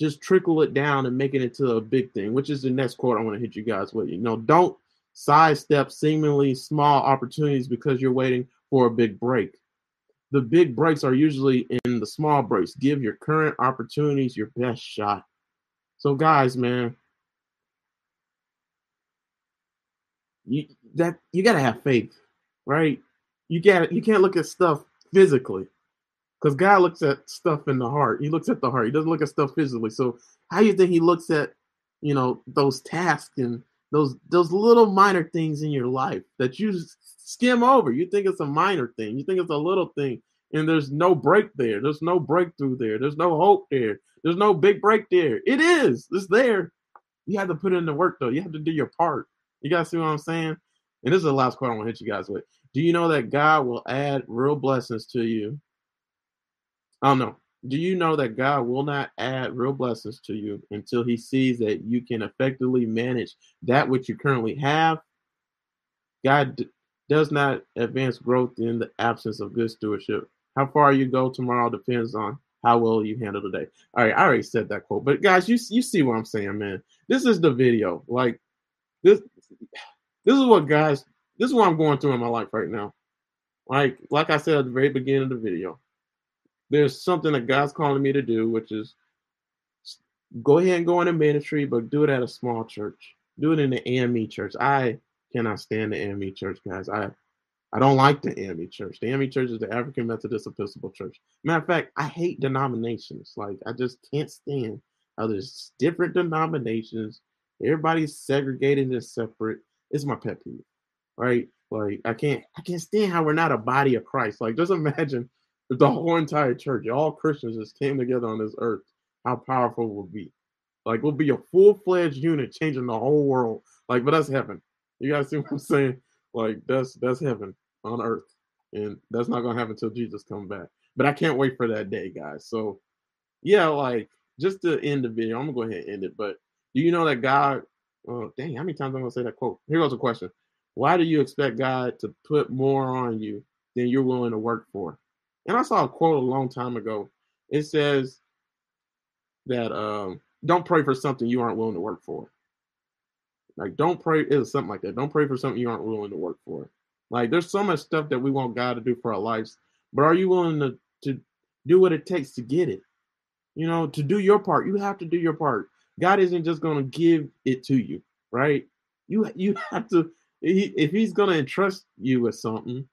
just trickle it down and make it into a big thing, which is the next quote I want to hit you guys with. You know, don't sidestep seemingly small opportunities because you're waiting for a big break. The big breaks are usually in the small breaks. Give your current opportunities your best shot. So, guys, man, you that you gotta have faith, right? You got you can't look at stuff physically. Because God looks at stuff in the heart. He looks at the heart. He doesn't look at stuff physically. So how do you think he looks at, you know, those tasks and those those little minor things in your life that you skim over? You think it's a minor thing. You think it's a little thing. And there's no break there. There's no breakthrough there. There's no hope there. There's no big break there. It is. It's there. You have to put in the work though. You have to do your part. You guys see what I'm saying? And this is the last quote I want to hit you guys with. Do you know that God will add real blessings to you? I don't know. Do you know that God will not add real blessings to you until he sees that you can effectively manage that which you currently have? God d- does not advance growth in the absence of good stewardship. How far you go tomorrow depends on how well you handle the day. All right, I already said that quote, but guys, you you see what I'm saying, man. This is the video. Like this this is what guys this is what I'm going through in my life right now. Like like I said at the very beginning of the video, there's something that God's calling me to do, which is go ahead and go into ministry, but do it at a small church. Do it in the AME church. I cannot stand the AME church, guys. I I don't like the AME church. The AME church is the African Methodist Episcopal Church. Matter of fact, I hate denominations. Like I just can't stand how there's different denominations Everybody's segregated and separate. It's my pet peeve, right? Like I can't, I can't stand how we're not a body of Christ. Like just imagine if the whole entire church, all Christians, just came together on this earth, how powerful it would be. Like we'll be a full fledged unit, changing the whole world. Like, but that's heaven. You guys see what I'm saying? Like that's that's heaven on earth, and that's not gonna happen until Jesus comes back. But I can't wait for that day, guys. So, yeah, like just to end the video, I'm gonna go ahead and end it. But do you know that God? Oh, dang! How many times I'm gonna say that quote? Here goes a question: Why do you expect God to put more on you than you're willing to work for? And I saw a quote a long time ago. It says that um, don't pray for something you aren't willing to work for. Like, don't pray. It's something like that. Don't pray for something you aren't willing to work for. Like, there's so much stuff that we want God to do for our lives, but are you willing to to do what it takes to get it? You know, to do your part, you have to do your part. God isn't just going to give it to you, right? You you have to if he's going to entrust you with something,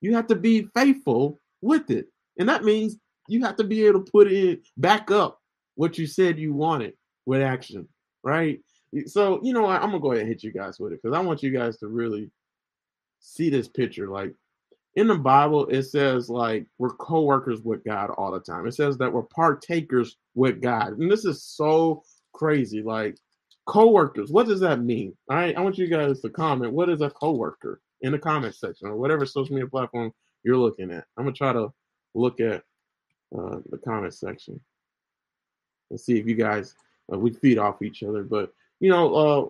you have to be faithful with it. And that means you have to be able to put in back up what you said you wanted with action, right? So, you know? I'm gonna go ahead and hit you guys with it because I want you guys to really see this picture. Like in the Bible, it says like we're co-workers with God all the time. It says that we're partakers with God. And this is so crazy. Like co-workers, what does that mean? All right. I want you guys to comment. What is a co-worker in the comment section or whatever social media platform you're looking at? I'm gonna try to look at uh, the comment section and see if you guys uh, we feed off each other. But you know, uh,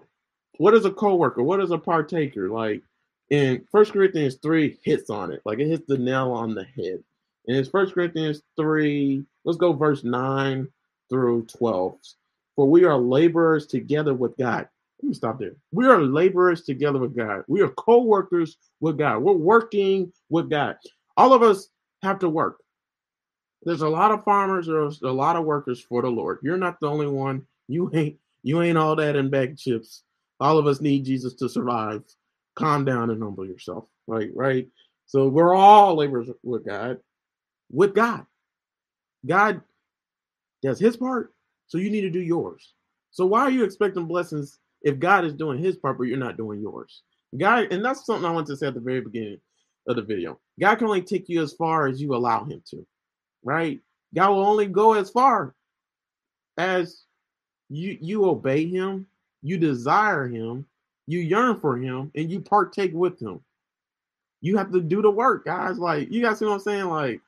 what is a co-worker? What is a partaker? Like in First Corinthians 3 hits on it. Like it hits the nail on the head. And it's First Corinthians 3, let's go verse 9 through 12. For we are laborers together with God. Let me stop there. We are laborers together with God. We are co-workers with God. We're working with God. All of us have to work. There's a lot of farmers, there's a lot of workers for the Lord. You're not the only one. You ain't you ain't all that in bag chips. All of us need Jesus to survive. Calm down and humble yourself. Right, right. So we're all laborers with God. With God. God does his part, so you need to do yours. So why are you expecting blessings if God is doing his part, but you're not doing yours? God, and that's something I want to say at the very beginning of the video. God can only take you as far as you allow him to, right? God will only go as far as you you obey him, you desire him, you yearn for him, and you partake with him. You have to do the work, guys. Like, you guys see what I'm saying? Like,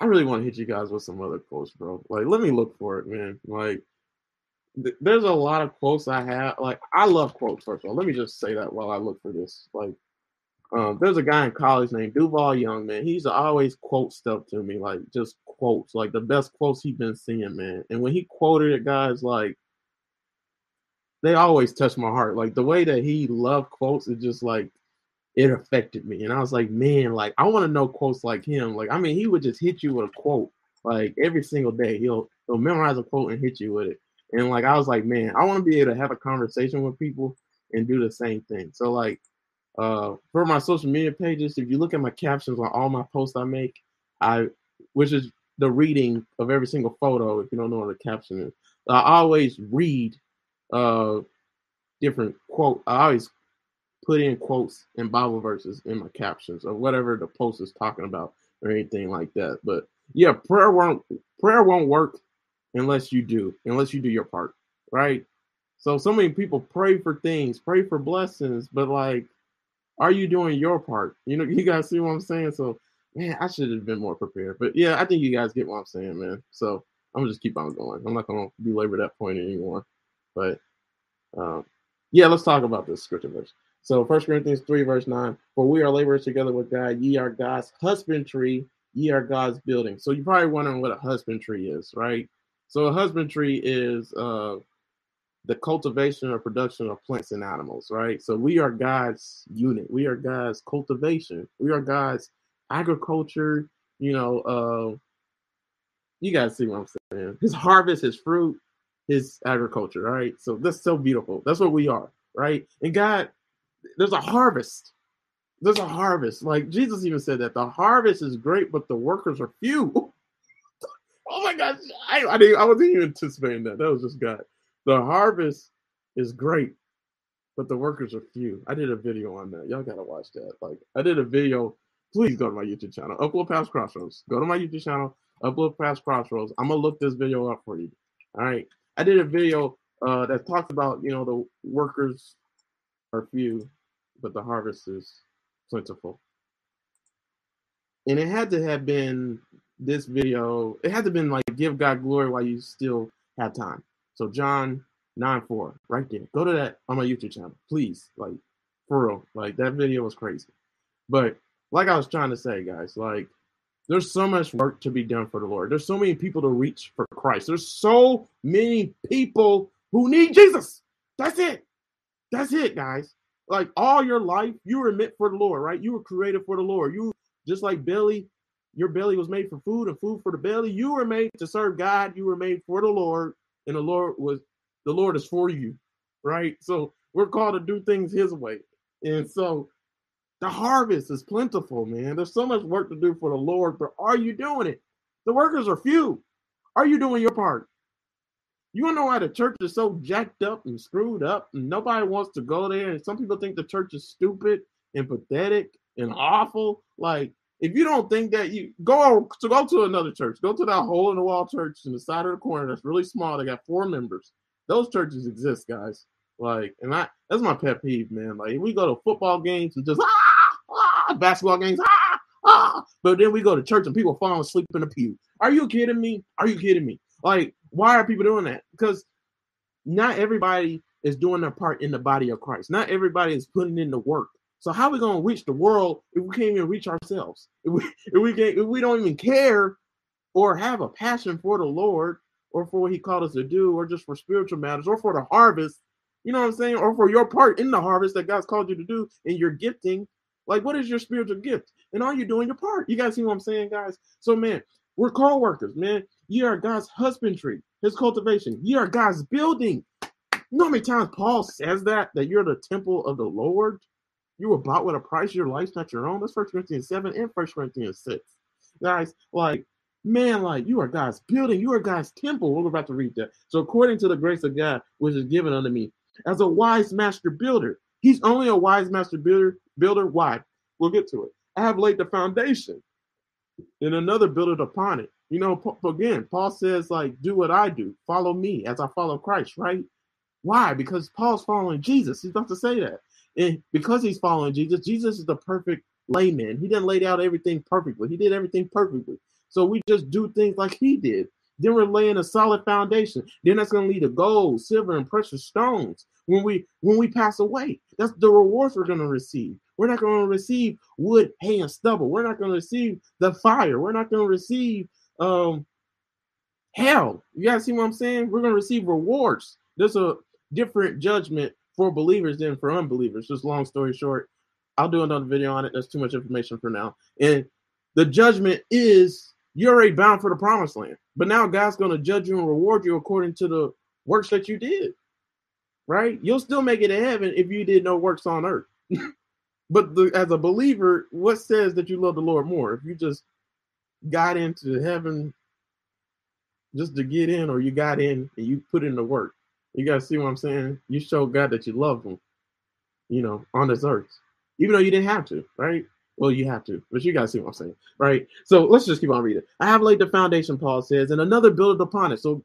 I really want to hit you guys with some other quotes, bro. Like, let me look for it, man. Like, th- there's a lot of quotes I have. Like, I love quotes, first of all. Let me just say that while I look for this. Like, um, there's a guy in college named Duval Young, man. He's always quote stuff to me, like just quotes, like the best quotes he's been seeing, man. And when he quoted it, guys, like they always touch my heart. Like the way that he loved quotes, it just like it affected me. And I was like, man, like I want to know quotes like him. Like, I mean, he would just hit you with a quote like every single day. He'll he'll memorize a quote and hit you with it. And like I was like, man, I want to be able to have a conversation with people and do the same thing. So like uh, for my social media pages, if you look at my captions on all my posts I make, I which is the reading of every single photo. If you don't know what a caption is, I always read uh, different quote. I always put in quotes and Bible verses in my captions or whatever the post is talking about or anything like that. But yeah, prayer won't prayer won't work unless you do, unless you do your part, right? So so many people pray for things, pray for blessings, but like are you doing your part? You know, you guys see what I'm saying? So, man, I should have been more prepared. But yeah, I think you guys get what I'm saying, man. So I'm just keep on going. I'm not gonna belabor that point anymore. But um, yeah, let's talk about this scripture verse. So First Corinthians 3, verse 9, for we are laborers together with God, ye are God's husbandry, ye are God's building. So you're probably wondering what a husbandry is, right? So a husbandry is uh the cultivation or production of plants and animals, right? So we are God's unit. We are God's cultivation. We are God's agriculture. You know, uh, you guys see what I'm saying? His harvest, his fruit, his agriculture, right? So that's so beautiful. That's what we are, right? And God, there's a harvest. There's a harvest. Like Jesus even said that the harvest is great, but the workers are few. oh my gosh, I, I, didn't, I wasn't even anticipating that. That was just God the harvest is great, but the workers are few. I did a video on that. Y'all gotta watch that. Like I did a video. Please go to my YouTube channel. Upload past crossroads. Go to my YouTube channel. Upload past crossroads. I'm gonna look this video up for you. All right. I did a video uh, that talked about you know the workers are few, but the harvest is plentiful. And it had to have been this video. It had to have been like give God glory while you still have time. So John 9 4, right there. Go to that on my YouTube channel, please. Like, for real. Like, that video was crazy. But like I was trying to say, guys, like, there's so much work to be done for the Lord. There's so many people to reach for Christ. There's so many people who need Jesus. That's it. That's it, guys. Like all your life, you were meant for the Lord, right? You were created for the Lord. You just like belly, your belly was made for food and food for the belly. You were made to serve God. You were made for the Lord and the Lord was the Lord is for you, right? So we're called to do things His way, and so The harvest is plentiful, man. There's so much work to do for the Lord, but are you doing it? The workers are few. Are you doing your part? You wanna know why the church is so jacked up and screwed up and nobody wants to go there? And some people think the church is stupid and pathetic and awful. Like, if you don't think that you go to go to another church, go to that hole in the wall church in the side of the corner that's really small. They got four members. Those churches exist, guys. Like, and I that's my pet peeve, man. Like, we go to football games and just ah, ah basketball games, ah, ah, but then we go to church and people fall asleep in the pew. Are you kidding me? Are you kidding me? Like, why are people doing that? Because not everybody is doing their part in the body of Christ. Not everybody is putting in the work. So how are we gonna reach the world if we can't even reach ourselves? If we if we can't if we don't even care or have a passion for the Lord or for what He called us to do, or just for spiritual matters, or for the harvest, you know what I'm saying, or for your part in the harvest that God's called you to do in your gifting. Like, what is your spiritual gift? And are you doing your part? You guys see what I'm saying, guys? So, man, we're co-workers, man. You are God's husbandry, his cultivation. You are God's building. You know how many times Paul says that? That you're the temple of the Lord? You were bought with a price, your life's not your own. That's First Corinthians 7 and First Corinthians 6. Guys, like, man, like you are God's building, you are God's temple. We're about to read that. So, according to the grace of God, which is given unto me, as a wise master builder, he's only a wise master builder. Builder, why? We'll get to it. I have laid the foundation, and another builded upon it. You know, again, Paul says, like, do what I do, follow me as I follow Christ, right? Why? Because Paul's following Jesus. He's about to say that. And because he's following Jesus, Jesus is the perfect layman. He didn't lay out everything perfectly. He did everything perfectly. So we just do things like he did. Then we're laying a solid foundation. Then that's going to lead to gold, silver, and precious stones when we when we pass away. That's the rewards we're going to receive. We're not going to receive wood, hay, and stubble. We're not going to receive the fire. We're not going to receive um hell. You guys see what I'm saying? We're going to receive rewards. There's a different judgment for believers than for unbelievers. Just long story short, I'll do another video on it. That's too much information for now. And the judgment is you're already bound for the promised land. But now God's going to judge you and reward you according to the works that you did. Right? You'll still make it to heaven if you did no works on earth. but the, as a believer, what says that you love the Lord more? If you just got into heaven just to get in, or you got in and you put in the work. You guys see what I'm saying? You show God that you love him, you know, on this earth. Even though you didn't have to, right? Well, you have to, but you guys see what I'm saying, right? So let's just keep on reading. I have laid the foundation, Paul says, and another builded upon it. So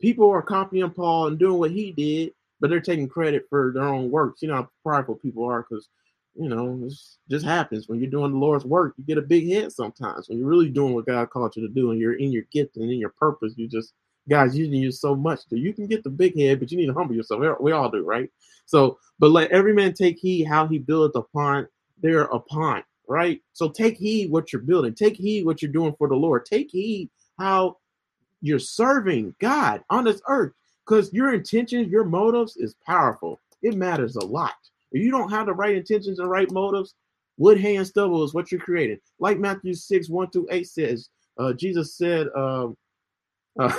people are copying Paul and doing what he did, but they're taking credit for their own works. You know how prideful people are because you know, it just happens when you're doing the Lord's work. You get a big head sometimes when you're really doing what God called you to do, and you're in your gift and in your purpose. You just God's using you so much that you can get the big head, but you need to humble yourself. We all do, right? So, but let every man take heed how he buildeth upon their upon, right? So take heed what you're building. Take heed what you're doing for the Lord. Take heed how you're serving God on this earth, because your intentions, your motives is powerful. It matters a lot. If you don't have the right intentions and right motives, wood, hay, and stubble is what you're creating. Like Matthew 6, 1 through 8 says, uh, Jesus said, um, uh,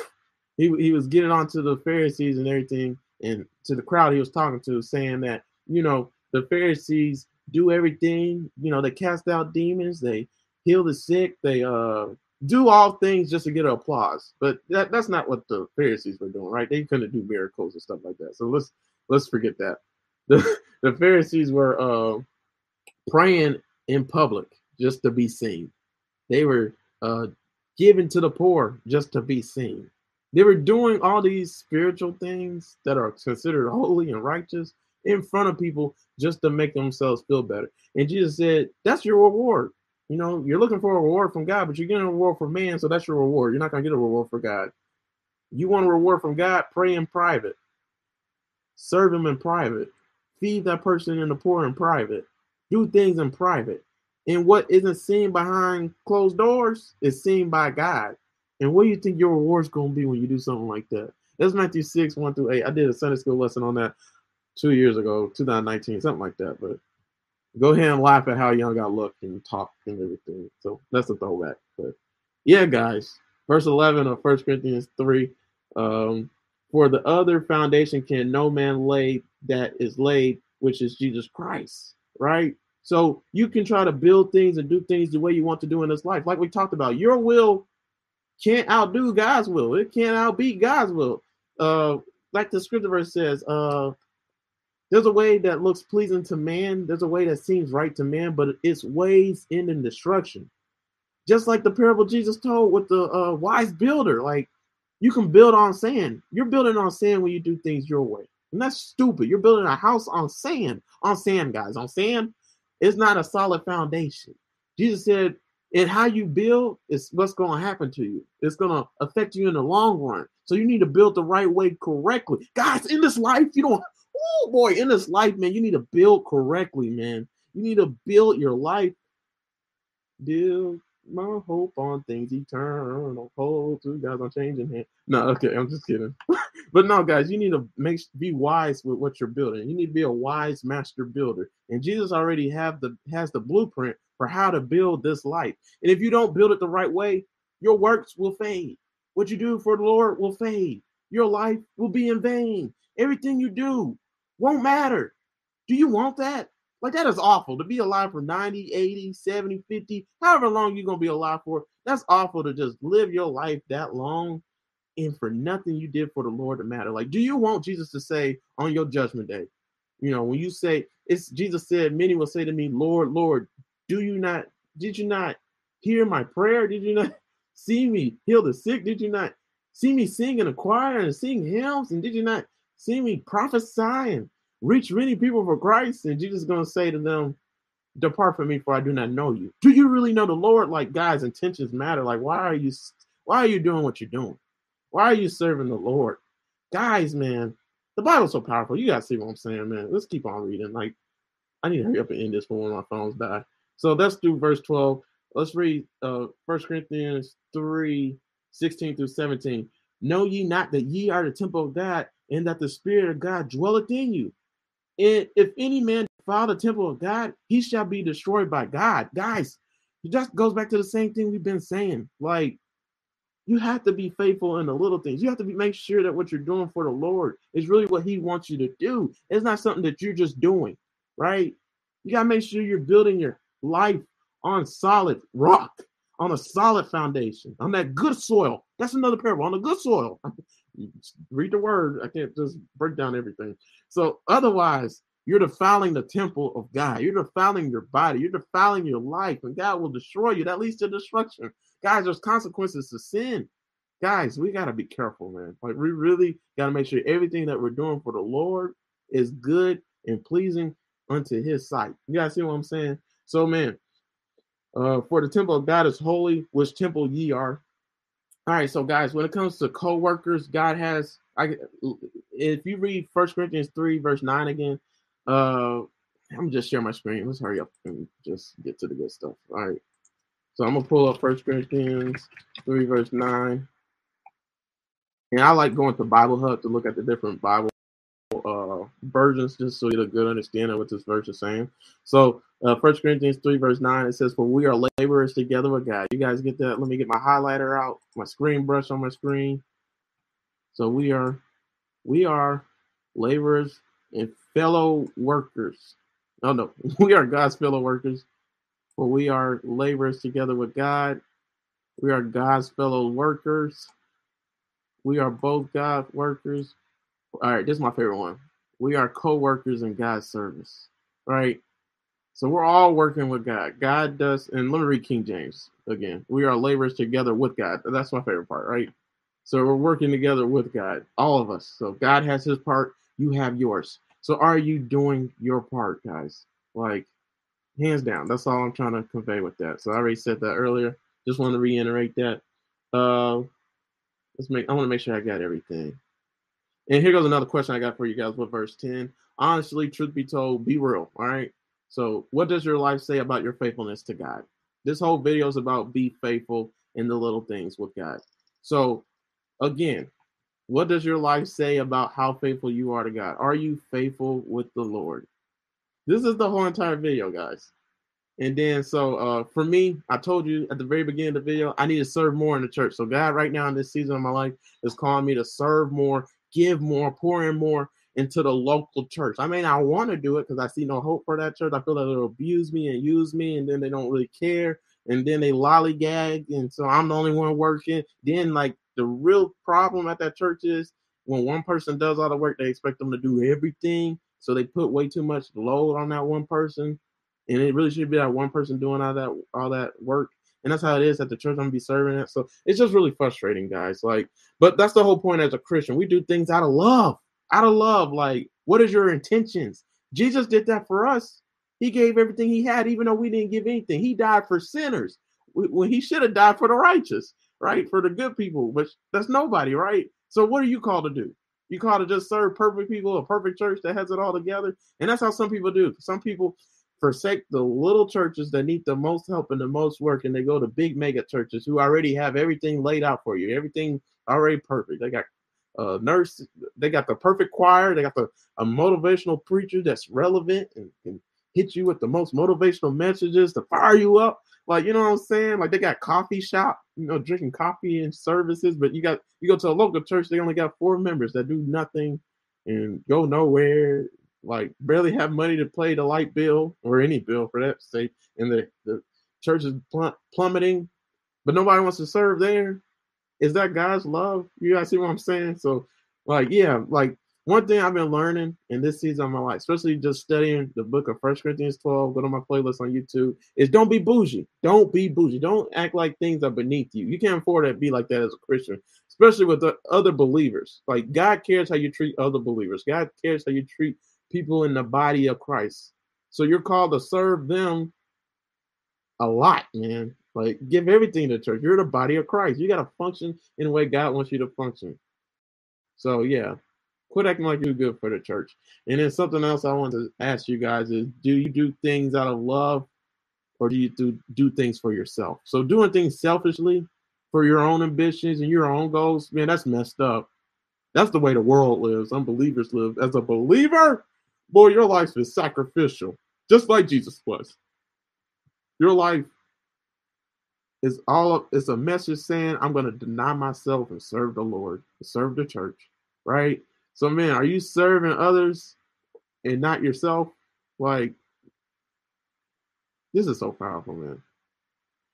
he, he was getting on to the Pharisees and everything, and to the crowd he was talking to, saying that, you know, the Pharisees do everything, you know, they cast out demons, they heal the sick, they uh do all things just to get applause. But that, that's not what the Pharisees were doing, right? They couldn't do miracles and stuff like that. So let's let's forget that. The the Pharisees were uh, praying in public just to be seen. They were uh, giving to the poor just to be seen. They were doing all these spiritual things that are considered holy and righteous in front of people just to make themselves feel better. And Jesus said, That's your reward. You know, you're looking for a reward from God, but you're getting a reward from man, so that's your reward. You're not going to get a reward for God. You want a reward from God, pray in private, serve Him in private, feed that person in the poor in private, do things in private. And what isn't seen behind closed doors is seen by God. And what do you think your reward's going to be when you do something like that? That's Matthew 6, 1 through 8. I did a Sunday school lesson on that two years ago, 2019, something like that. But go ahead and laugh at how young I look and talk and everything. So that's a throwback. But yeah, guys, verse 11 of First Corinthians 3. Um, for the other foundation can no man lay that is laid, which is Jesus Christ, right? So you can try to build things and do things the way you want to do in this life. Like we talked about, your will can't outdo God's will. It can't outbeat God's will. Uh, like the scripture verse says, uh, there's a way that looks pleasing to man. There's a way that seems right to man, but its ways end in destruction. Just like the parable Jesus told with the uh, wise builder, like you can build on sand. You're building on sand when you do things your way, and that's stupid. You're building a house on sand, on sand, guys, on sand. It's not a solid foundation. Jesus said, "And how you build is what's going to happen to you. It's going to affect you in the long run. So you need to build the right way correctly, guys. In this life, you don't oh boy, in this life, man, you need to build correctly, man. You need to build your life. Build my hope on things eternal. Hold to God's unchanging hand. No, okay, I'm just kidding. but no, guys, you need to make be wise with what you're building. You need to be a wise master builder. And Jesus already have the has the blueprint for how to build this life. And if you don't build it the right way, your works will fade. What you do for the Lord will fade. Your life will be in vain. Everything you do won't matter. Do you want that? Like, that is awful to be alive for 90, 80, 70, 50, however long you're going to be alive for. That's awful to just live your life that long and for nothing you did for the Lord to matter. Like, do you want Jesus to say on your judgment day, you know, when you say, it's Jesus said, many will say to me, Lord, Lord, do you not, did you not hear my prayer? Did you not see me heal the sick? Did you not see me sing in a choir and sing hymns? And did you not see me prophesy and reach many people for Christ, and Jesus is going to say to them, Depart from me, for I do not know you. Do you really know the Lord? Like, guys, intentions matter. Like, why are you why are you doing what you're doing? Why are you serving the Lord? Guys, man, the Bible's so powerful. You guys see what I'm saying, man. Let's keep on reading. Like, I need to hurry up and end this before my phones die. So let's do verse 12. Let's read uh 1 Corinthians 3, 16 through 17. Know ye not that ye are the temple of God, and that the Spirit of God dwelleth in you. And if any man defile the temple of God, he shall be destroyed by God. Guys, it just goes back to the same thing we've been saying. Like, you have to be faithful in the little things. You have to be, make sure that what you're doing for the Lord is really what He wants you to do. It's not something that you're just doing, right? You got to make sure you're building your life on solid rock, on a solid foundation, on that good soil. That's another parable on the good soil. read the word. I can't just break down everything. So otherwise, you're defiling the temple of God. You're defiling your body. You're defiling your life, and God will destroy you. That leads to destruction. Guys, there's consequences to sin. Guys, we got to be careful, man. Like, we really got to make sure everything that we're doing for the Lord is good and pleasing unto his sight. You guys see what I'm saying? So, man, uh, for the temple of God is holy, which temple ye are. All right, so guys, when it comes to co-workers, God has I if you read First Corinthians 3, verse 9 again, uh I'm just share my screen. Let's hurry up and just get to the good stuff. All right. So I'm gonna pull up First Corinthians 3, verse 9. And I like going to Bible Hub to look at the different Bible versions just so you get a good understanding of what this verse is saying. So, uh, First Corinthians 3, verse 9, it says, For we are laborers together with God. You guys get that? Let me get my highlighter out, my screen brush on my screen. So we are we are laborers and fellow workers. No, no, we are God's fellow workers. For we are laborers together with God. We are God's fellow workers. We are both God's workers all right, this is my favorite one. We are co-workers in God's service, right? So we're all working with God. God does, and let me read King James again. We are laborers together with God. That's my favorite part, right? So we're working together with God, all of us. So God has his part, you have yours. So are you doing your part, guys? Like, hands down. That's all I'm trying to convey with that. So I already said that earlier. Just want to reiterate that. Uh, let's make. I want to make sure I got everything. And here goes another question I got for you guys with verse 10. Honestly, truth be told, be real. All right. So, what does your life say about your faithfulness to God? This whole video is about be faithful in the little things with God. So, again, what does your life say about how faithful you are to God? Are you faithful with the Lord? This is the whole entire video, guys. And then, so uh, for me, I told you at the very beginning of the video, I need to serve more in the church. So, God, right now in this season of my life, is calling me to serve more give more, pour in more. into the local church. I may not want to do it because I see no hope for that church. I feel that they'll abuse me and use me, and then they don't really care. And then they lollygag, and so I'm the only one working. Then, like, the real problem at that church is when one person does all the work, they expect them to do everything. So they put way too much load on that one person. And it really should be that one person doing all that all that work. And that's how it is at the church I'm gonna be serving at. So it's just really frustrating, guys. Like, but that's the whole point as a Christian. We do things out of love. Out of love. Like, what is your intentions? Jesus did that for us. He gave everything he had, even though we didn't give anything. He died for sinners when he should have died for the righteous, right? For the good people, but that's nobody, right? So what are you called to do? You called to just serve perfect people, a perfect church that has it all together. And that's how some people do. Some people forsake the little churches that need the most help and the most work, and they go to big mega churches who already have everything laid out for you, everything already perfect. They got a nurse, they got the perfect choir, they got the a motivational preacher that's relevant and can hit you with the most motivational messages to fire you up. Like, you know what I'm saying? Like they got coffee shop, you know, drinking coffee and services, but you got you go to a local church, they only got four members that do nothing and go nowhere like barely have money to pay the light bill or any bill for that sake, and the, the church is plummeting, but nobody wants to serve there. Is that God's love? You guys see what I'm saying? So, like, yeah, like one thing I've been learning in this season of my life, especially just studying the book of First Corinthians 12, go to my playlist on YouTube, is don't be bougie. Don't be bougie. Don't act like things are beneath you. You can't afford to be like that as a Christian, especially with the other believers. Like God cares how you treat other believers. God cares how you treat people in the body of Christ. So you're called to serve them a lot, man. Like give everything to church. You're the body of Christ. You got to function in the way God wants you to function. So yeah, quit acting like you're good for the church. And then something else I want to ask you guys is: Do you do things out of love, or do you do do things for yourself? So doing things selfishly for your own ambitions and your own goals, man, that's messed up. That's the way the world lives. Unbelievers live. As a believer, Boy, your life is sacrificial, just like Jesus was. Your life is all it's a message saying, I'm gonna deny myself and serve the Lord, serve the church, right? So man, are you serving others and not yourself? Like this is so powerful, man.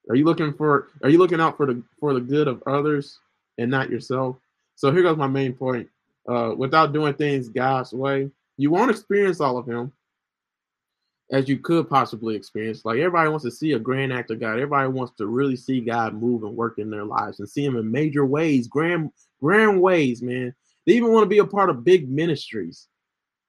Are you looking for are you looking out for the for the good of others and not yourself? So here goes my main point. Uh, without doing things God's way, you won't experience all of him as you could possibly experience. Like everybody wants to see a grand act of God. Everybody wants to really see God move and work in their lives and see him in major ways, grand, grand ways, man. They even want to be a part of big ministries.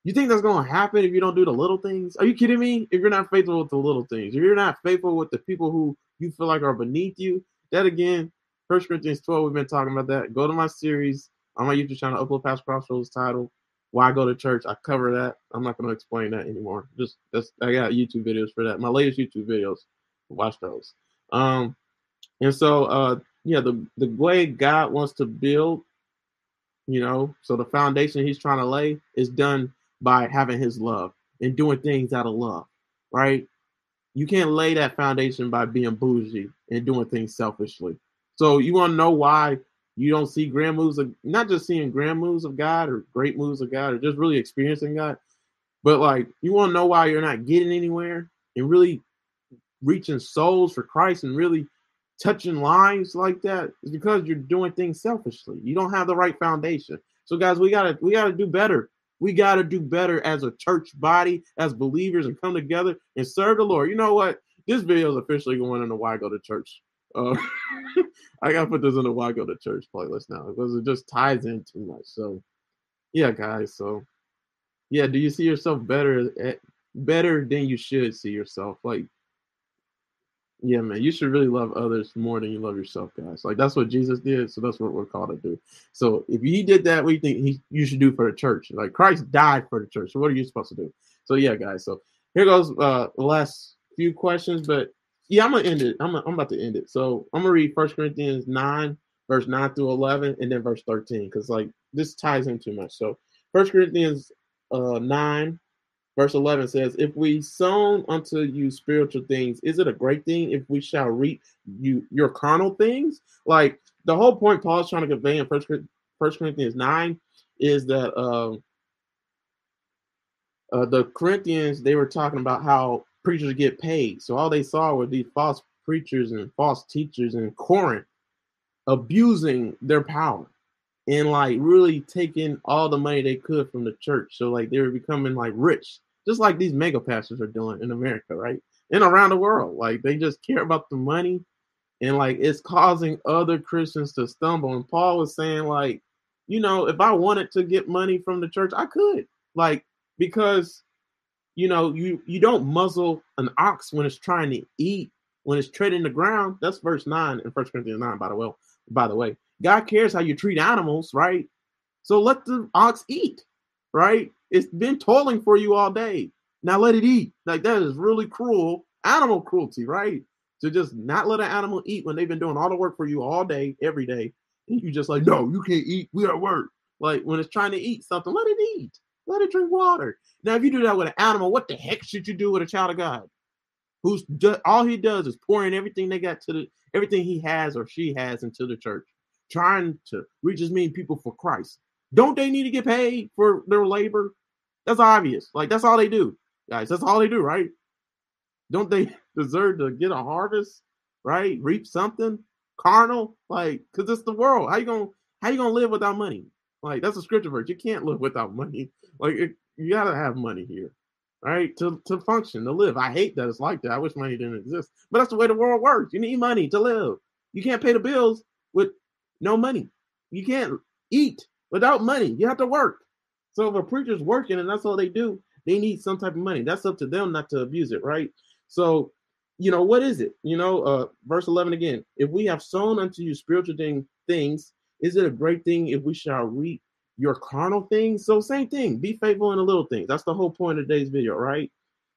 You think that's going to happen if you don't do the little things? Are you kidding me? If you're not faithful with the little things, if you're not faithful with the people who you feel like are beneath you, that again, First Corinthians 12, we've been talking about that. Go to my series on my YouTube channel, Upload Past Crossroads title why I go to church. I cover that. I'm not going to explain that anymore. Just that's I got YouTube videos for that. My latest YouTube videos. Watch those. Um, and so uh, yeah, the the way God wants to build, you know, so the foundation He's trying to lay is done by having His love and doing things out of love, right? You can't lay that foundation by being bougie and doing things selfishly. So you want to know why you don't see grand moves of not just seeing grand moves of God or great moves of God or just really experiencing God, but like you want to know why you're not getting anywhere and really reaching souls for Christ and really touching lives like that is because you're doing things selfishly. You don't have the right foundation. So guys, we gotta we gotta do better. We gotta do better as a church body, as believers, and come together and serve the Lord. You know what? This video is officially going into why I go to church uh, I gotta put this in the why go to church playlist now because it just ties in too much. So, yeah, guys. So, yeah, do you see yourself better at, eh, better than you should see yourself? Like, yeah, man, you should really love others more than you love yourself, guys. Like that's what Jesus did, so that's what we're called to do. So if he did that, you think he you should do for the church? Like Christ died for the church. So what are you supposed to do? So yeah, guys. So here goes uh the last few questions, but yeah, I'm gonna end it. I'm, I'm about to end it. So I'm gonna read First Corinthians nine, verse nine through eleven, and then verse thirteen, because like this ties in too much. So First Corinthians uh, nine, verse eleven says, "If we sown unto you spiritual things, is it a great thing if we shall reap you your carnal things?" Like the whole point Paul's trying to convey in First First Corinthians nine is that. Uh, uh, the Corinthians, they were talking about how preachers get paid. So all they saw were these false preachers and false teachers in Corinth abusing their power and like really taking all the money they could from the church. So like they were becoming like rich, just like these mega pastors are doing in America, right? And around the world. Like they just care about the money and like it's causing other Christians to stumble. And Paul was saying, like, you know, if I wanted to get money from the church, I could. Like, because you know, you you don't muzzle an ox when it's trying to eat, when it's treading the ground. That's verse 9 in First Corinthians 9, by the way. By the way, God cares how you treat animals, right? So let the ox eat, right? It's been toiling for you all day. Now let it eat. Like that is really cruel animal cruelty, right? To just not let an animal eat when they've been doing all the work for you all day, every day. And you just like, no, you can't eat. We are work. Like when it's trying to eat something, let it eat. Let it drink water. Now, if you do that with an animal, what the heck should you do with a child of God? Who's all he does is pouring everything they got to the everything he has or she has into the church, trying to reach as many people for Christ. Don't they need to get paid for their labor? That's obvious. Like that's all they do, guys. That's all they do, right? Don't they deserve to get a harvest, right? Reap something carnal, like because it's the world. How you gonna how you gonna live without money? Like that's a scripture verse. You can't live without money. Like it, you gotta have money here, right? To to function, to live. I hate that it's like that. I wish money didn't exist, but that's the way the world works. You need money to live. You can't pay the bills with no money. You can't eat without money. You have to work. So if a preacher's working and that's all they do, they need some type of money. That's up to them not to abuse it, right? So, you know, what is it? You know, uh, verse 11 again. If we have sown unto you spiritual things, is it a great thing if we shall reap your carnal things? So, same thing. Be faithful in the little things. That's the whole point of today's video, right?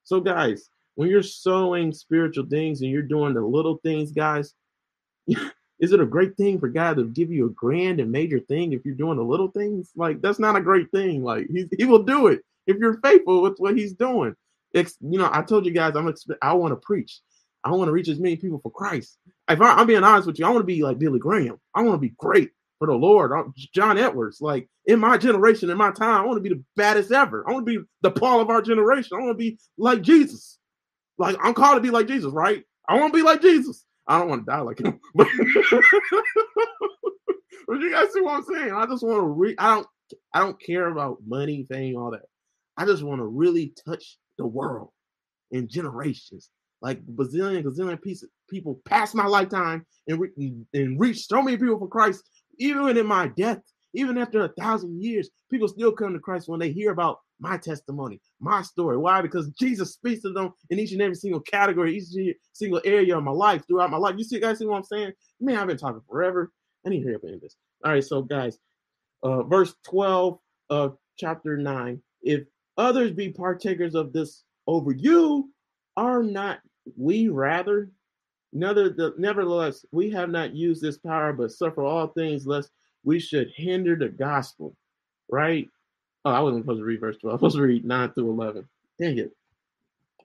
So, guys, when you're sowing spiritual things and you're doing the little things, guys, is it a great thing for God to give you a grand and major thing if you're doing the little things? Like, that's not a great thing. Like, he, he will do it if you're faithful with what he's doing. It's, you know, I told you guys, I'm I want to preach. I want to reach as many people for Christ. If I, am being honest with you, I want to be like Billy Graham. I want to be great for the Lord. I'm John Edwards. Like in my generation, in my time, I want to be the baddest ever. I want to be the Paul of our generation. I want to be like Jesus. Like I'm called to be like Jesus, right? I want to be like Jesus. I don't want to die like him. but you guys see what I'm saying? I just want to read. I don't. I don't care about money, fame, all that. I just want to really touch the world in generations. Like bazillion, gazillion pieces, people past my lifetime and, re- and reach so many people for Christ, even in my death, even after a thousand years, people still come to Christ when they hear about my testimony, my story. Why? Because Jesus speaks to them in each and every single category, each single area of my life throughout my life. You see, guys, see what I'm saying? Man, I've been talking forever. I need to hear up in this. All right, so guys, uh, verse 12 of chapter 9. If others be partakers of this over you, are not we rather? Nevertheless, we have not used this power, but suffer all things, lest we should hinder the gospel. Right? Oh, I wasn't supposed to read verse 12. I was supposed to read 9 through 11. Dang it.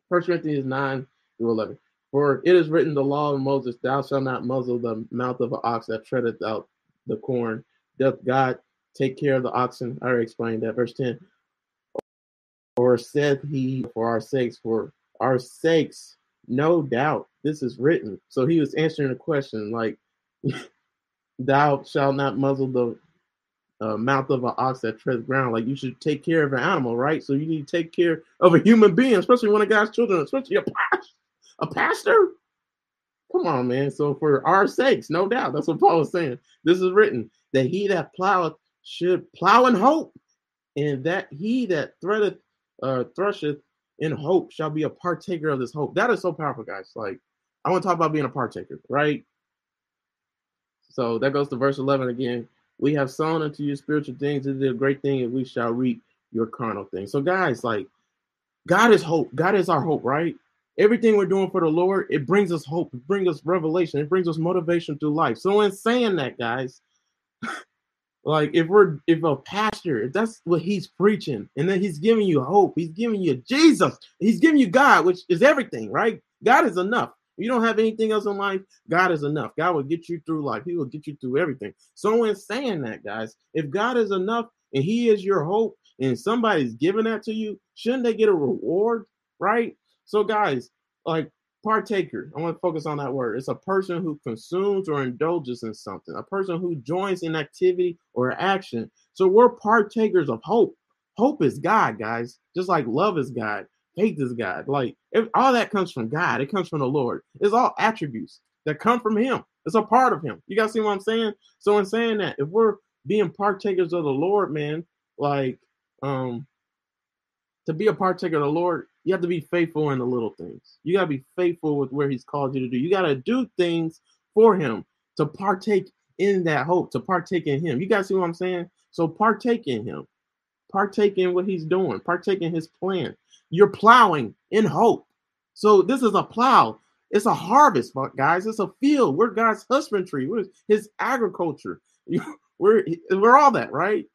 First Corinthians 9 through 11. For it is written, the law of Moses, thou shalt not muzzle the mouth of an ox that treadeth out the corn. Doth God take care of the oxen? I already explained that. Verse 10 or said he for our sakes, for our sakes, no doubt. This is written. So he was answering a question like, Thou shalt not muzzle the uh, mouth of an ox that treads ground. Like you should take care of an animal, right? So you need to take care of a human being, especially one of God's children, especially a, a pastor. Come on, man. So for our sakes, no doubt. That's what Paul is saying. This is written that he that ploweth should plow in hope, and that he that threadeth uh, thresheth in hope shall be a partaker of this hope. That is so powerful, guys. Like, I want to talk about being a partaker, right? So that goes to verse 11 again. We have sown unto you spiritual things. It is a great thing, and we shall reap your carnal things. So, guys, like, God is hope. God is our hope, right? Everything we're doing for the Lord, it brings us hope. It brings us revelation. It brings us motivation through life. So, in saying that, guys, like if we're if a pastor, if that's what he's preaching, and then he's giving you hope, he's giving you Jesus, he's giving you God, which is everything, right? God is enough. you don't have anything else in life, God is enough. God will get you through life. He will get you through everything. So in saying that, guys, if God is enough and He is your hope and somebody's giving that to you, shouldn't they get a reward? Right? So, guys, like partaker, I want to focus on that word. It's a person who consumes or indulges in something, a person who joins in activity or action. So, we're partakers of hope. Hope is God, guys, just like love is God, faith is God. Like, if, all that comes from God, it comes from the Lord. It's all attributes that come from Him. It's a part of Him. You guys see what I'm saying? So, in saying that, if we're being partakers of the Lord, man, like, um, to be a partaker of the Lord, you have to be faithful in the little things. You got to be faithful with where He's called you to do. You got to do things for Him to partake in that hope, to partake in Him. You guys see what I'm saying? So partake in Him, partake in what He's doing, partake in His plan. You're plowing in hope. So this is a plow. It's a harvest, guys. It's a field. We're God's husbandry. We're His agriculture. We're we're all that, right?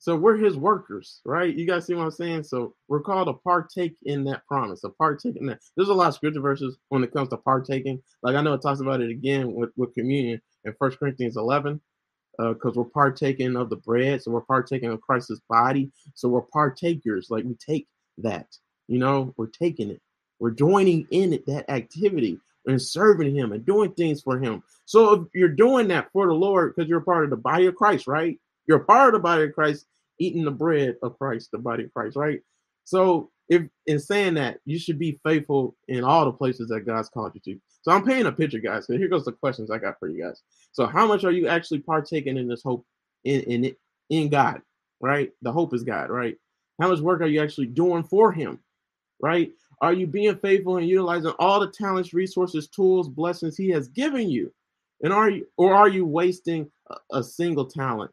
So we're his workers, right? You guys see what I'm saying? So we're called to partake in that promise, a partake in that. There's a lot of scripture verses when it comes to partaking. Like I know it talks about it again with, with communion in First Corinthians 11, because uh, we're partaking of the bread. So we're partaking of Christ's body. So we're partakers. Like we take that, you know, we're taking it. We're joining in it, that activity and serving him and doing things for him. So if you're doing that for the Lord because you're part of the body of Christ, right? You're part of the body of Christ, eating the bread of Christ, the body of Christ, right? So if in saying that, you should be faithful in all the places that God's called you to. So I'm painting a picture, guys. So here goes the questions I got for you guys. So how much are you actually partaking in this hope in in in God, right? The hope is God, right? How much work are you actually doing for Him, right? Are you being faithful and utilizing all the talents, resources, tools, blessings He has given you? And are you or are you wasting a, a single talent,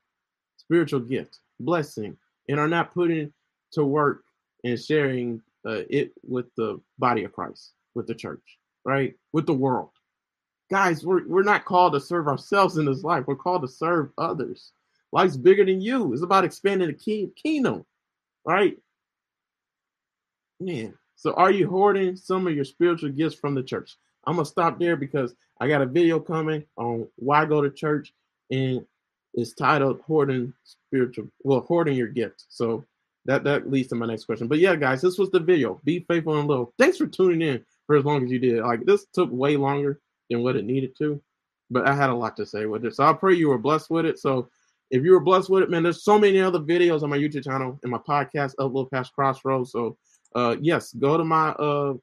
spiritual gift, blessing, and are not putting to work and sharing uh, it with the body of Christ, with the church, right? With the world. Guys, we're, we're not called to serve ourselves in this life. We're called to serve others. Life's bigger than you. It's about expanding the kingdom, right? Man, so are you hoarding some of your spiritual gifts from the church? I'm gonna stop there because I got a video coming on why go to church, and it's titled "Hoarding Spiritual." Well, hoarding your gift. So that that leads to my next question. But yeah, guys, this was the video. Be faithful and little. Thanks for tuning in for as long as you did. Like this took way longer than what it needed to, but I had a lot to say with it. So I pray you were blessed with it. So if you were blessed with it, man, there's so many other videos on my YouTube channel and my podcast, Upload Past Crossroads. So uh, yes, go to my uh,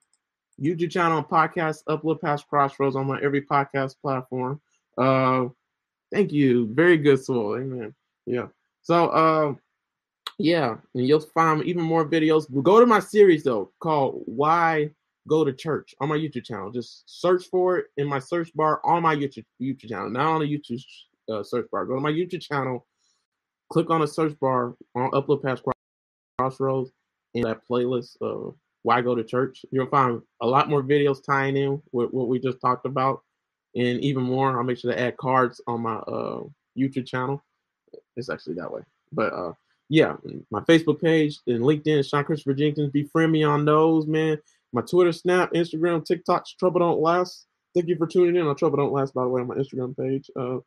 YouTube channel, podcast, upload past crossroads on my every podcast platform. Uh, thank you. Very good soul. Amen. Yeah. So, uh, yeah, and you'll find even more videos. Go to my series though, called "Why Go to Church" on my YouTube channel. Just search for it in my search bar on my YouTube YouTube channel, not on the YouTube uh, search bar. Go to my YouTube channel, click on the search bar on Upload Past Crossroads, in that playlist of why go to church. You'll find a lot more videos tying in with what we just talked about, and even more. I'll make sure to add cards on my uh, YouTube channel. It's actually that way, but uh, yeah, my Facebook page and LinkedIn, Sean Christopher Jenkins. Befriend me on those, man. My Twitter, Snap, Instagram, TikTok. Trouble don't last. Thank you for tuning in on Trouble Don't Last, by the way, on my Instagram page. Uh,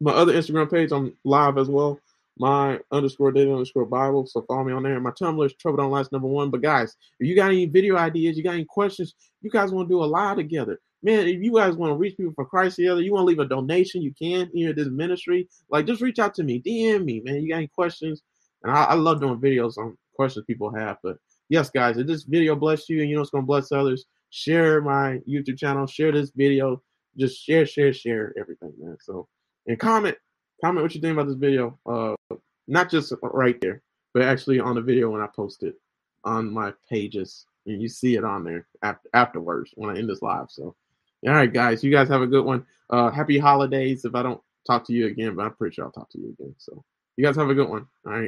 my other Instagram page, I'm live as well my underscore data underscore Bible. So follow me on there. My Tumblr is Trouble Don't Last number one. But guys, if you got any video ideas, you got any questions, you guys want to do a live together. Man, if you guys want to reach people for Christ together, you want to leave a donation, you can here at this ministry. Like just reach out to me, DM me, man. You got any questions? And I, I love doing videos on questions people have. But yes, guys, if this video bless you and you know it's gonna bless others, share my YouTube channel, share this video, just share, share, share everything, man. So and comment comment what you think about this video. Uh, not just right there, but actually on the video when I post it on my pages, and you see it on there after, afterwards when I end this live. So, all right, guys, you guys have a good one. Uh, happy holidays. If I don't talk to you again, but I'm pretty sure I'll talk to you again. So, you guys have a good one. All right.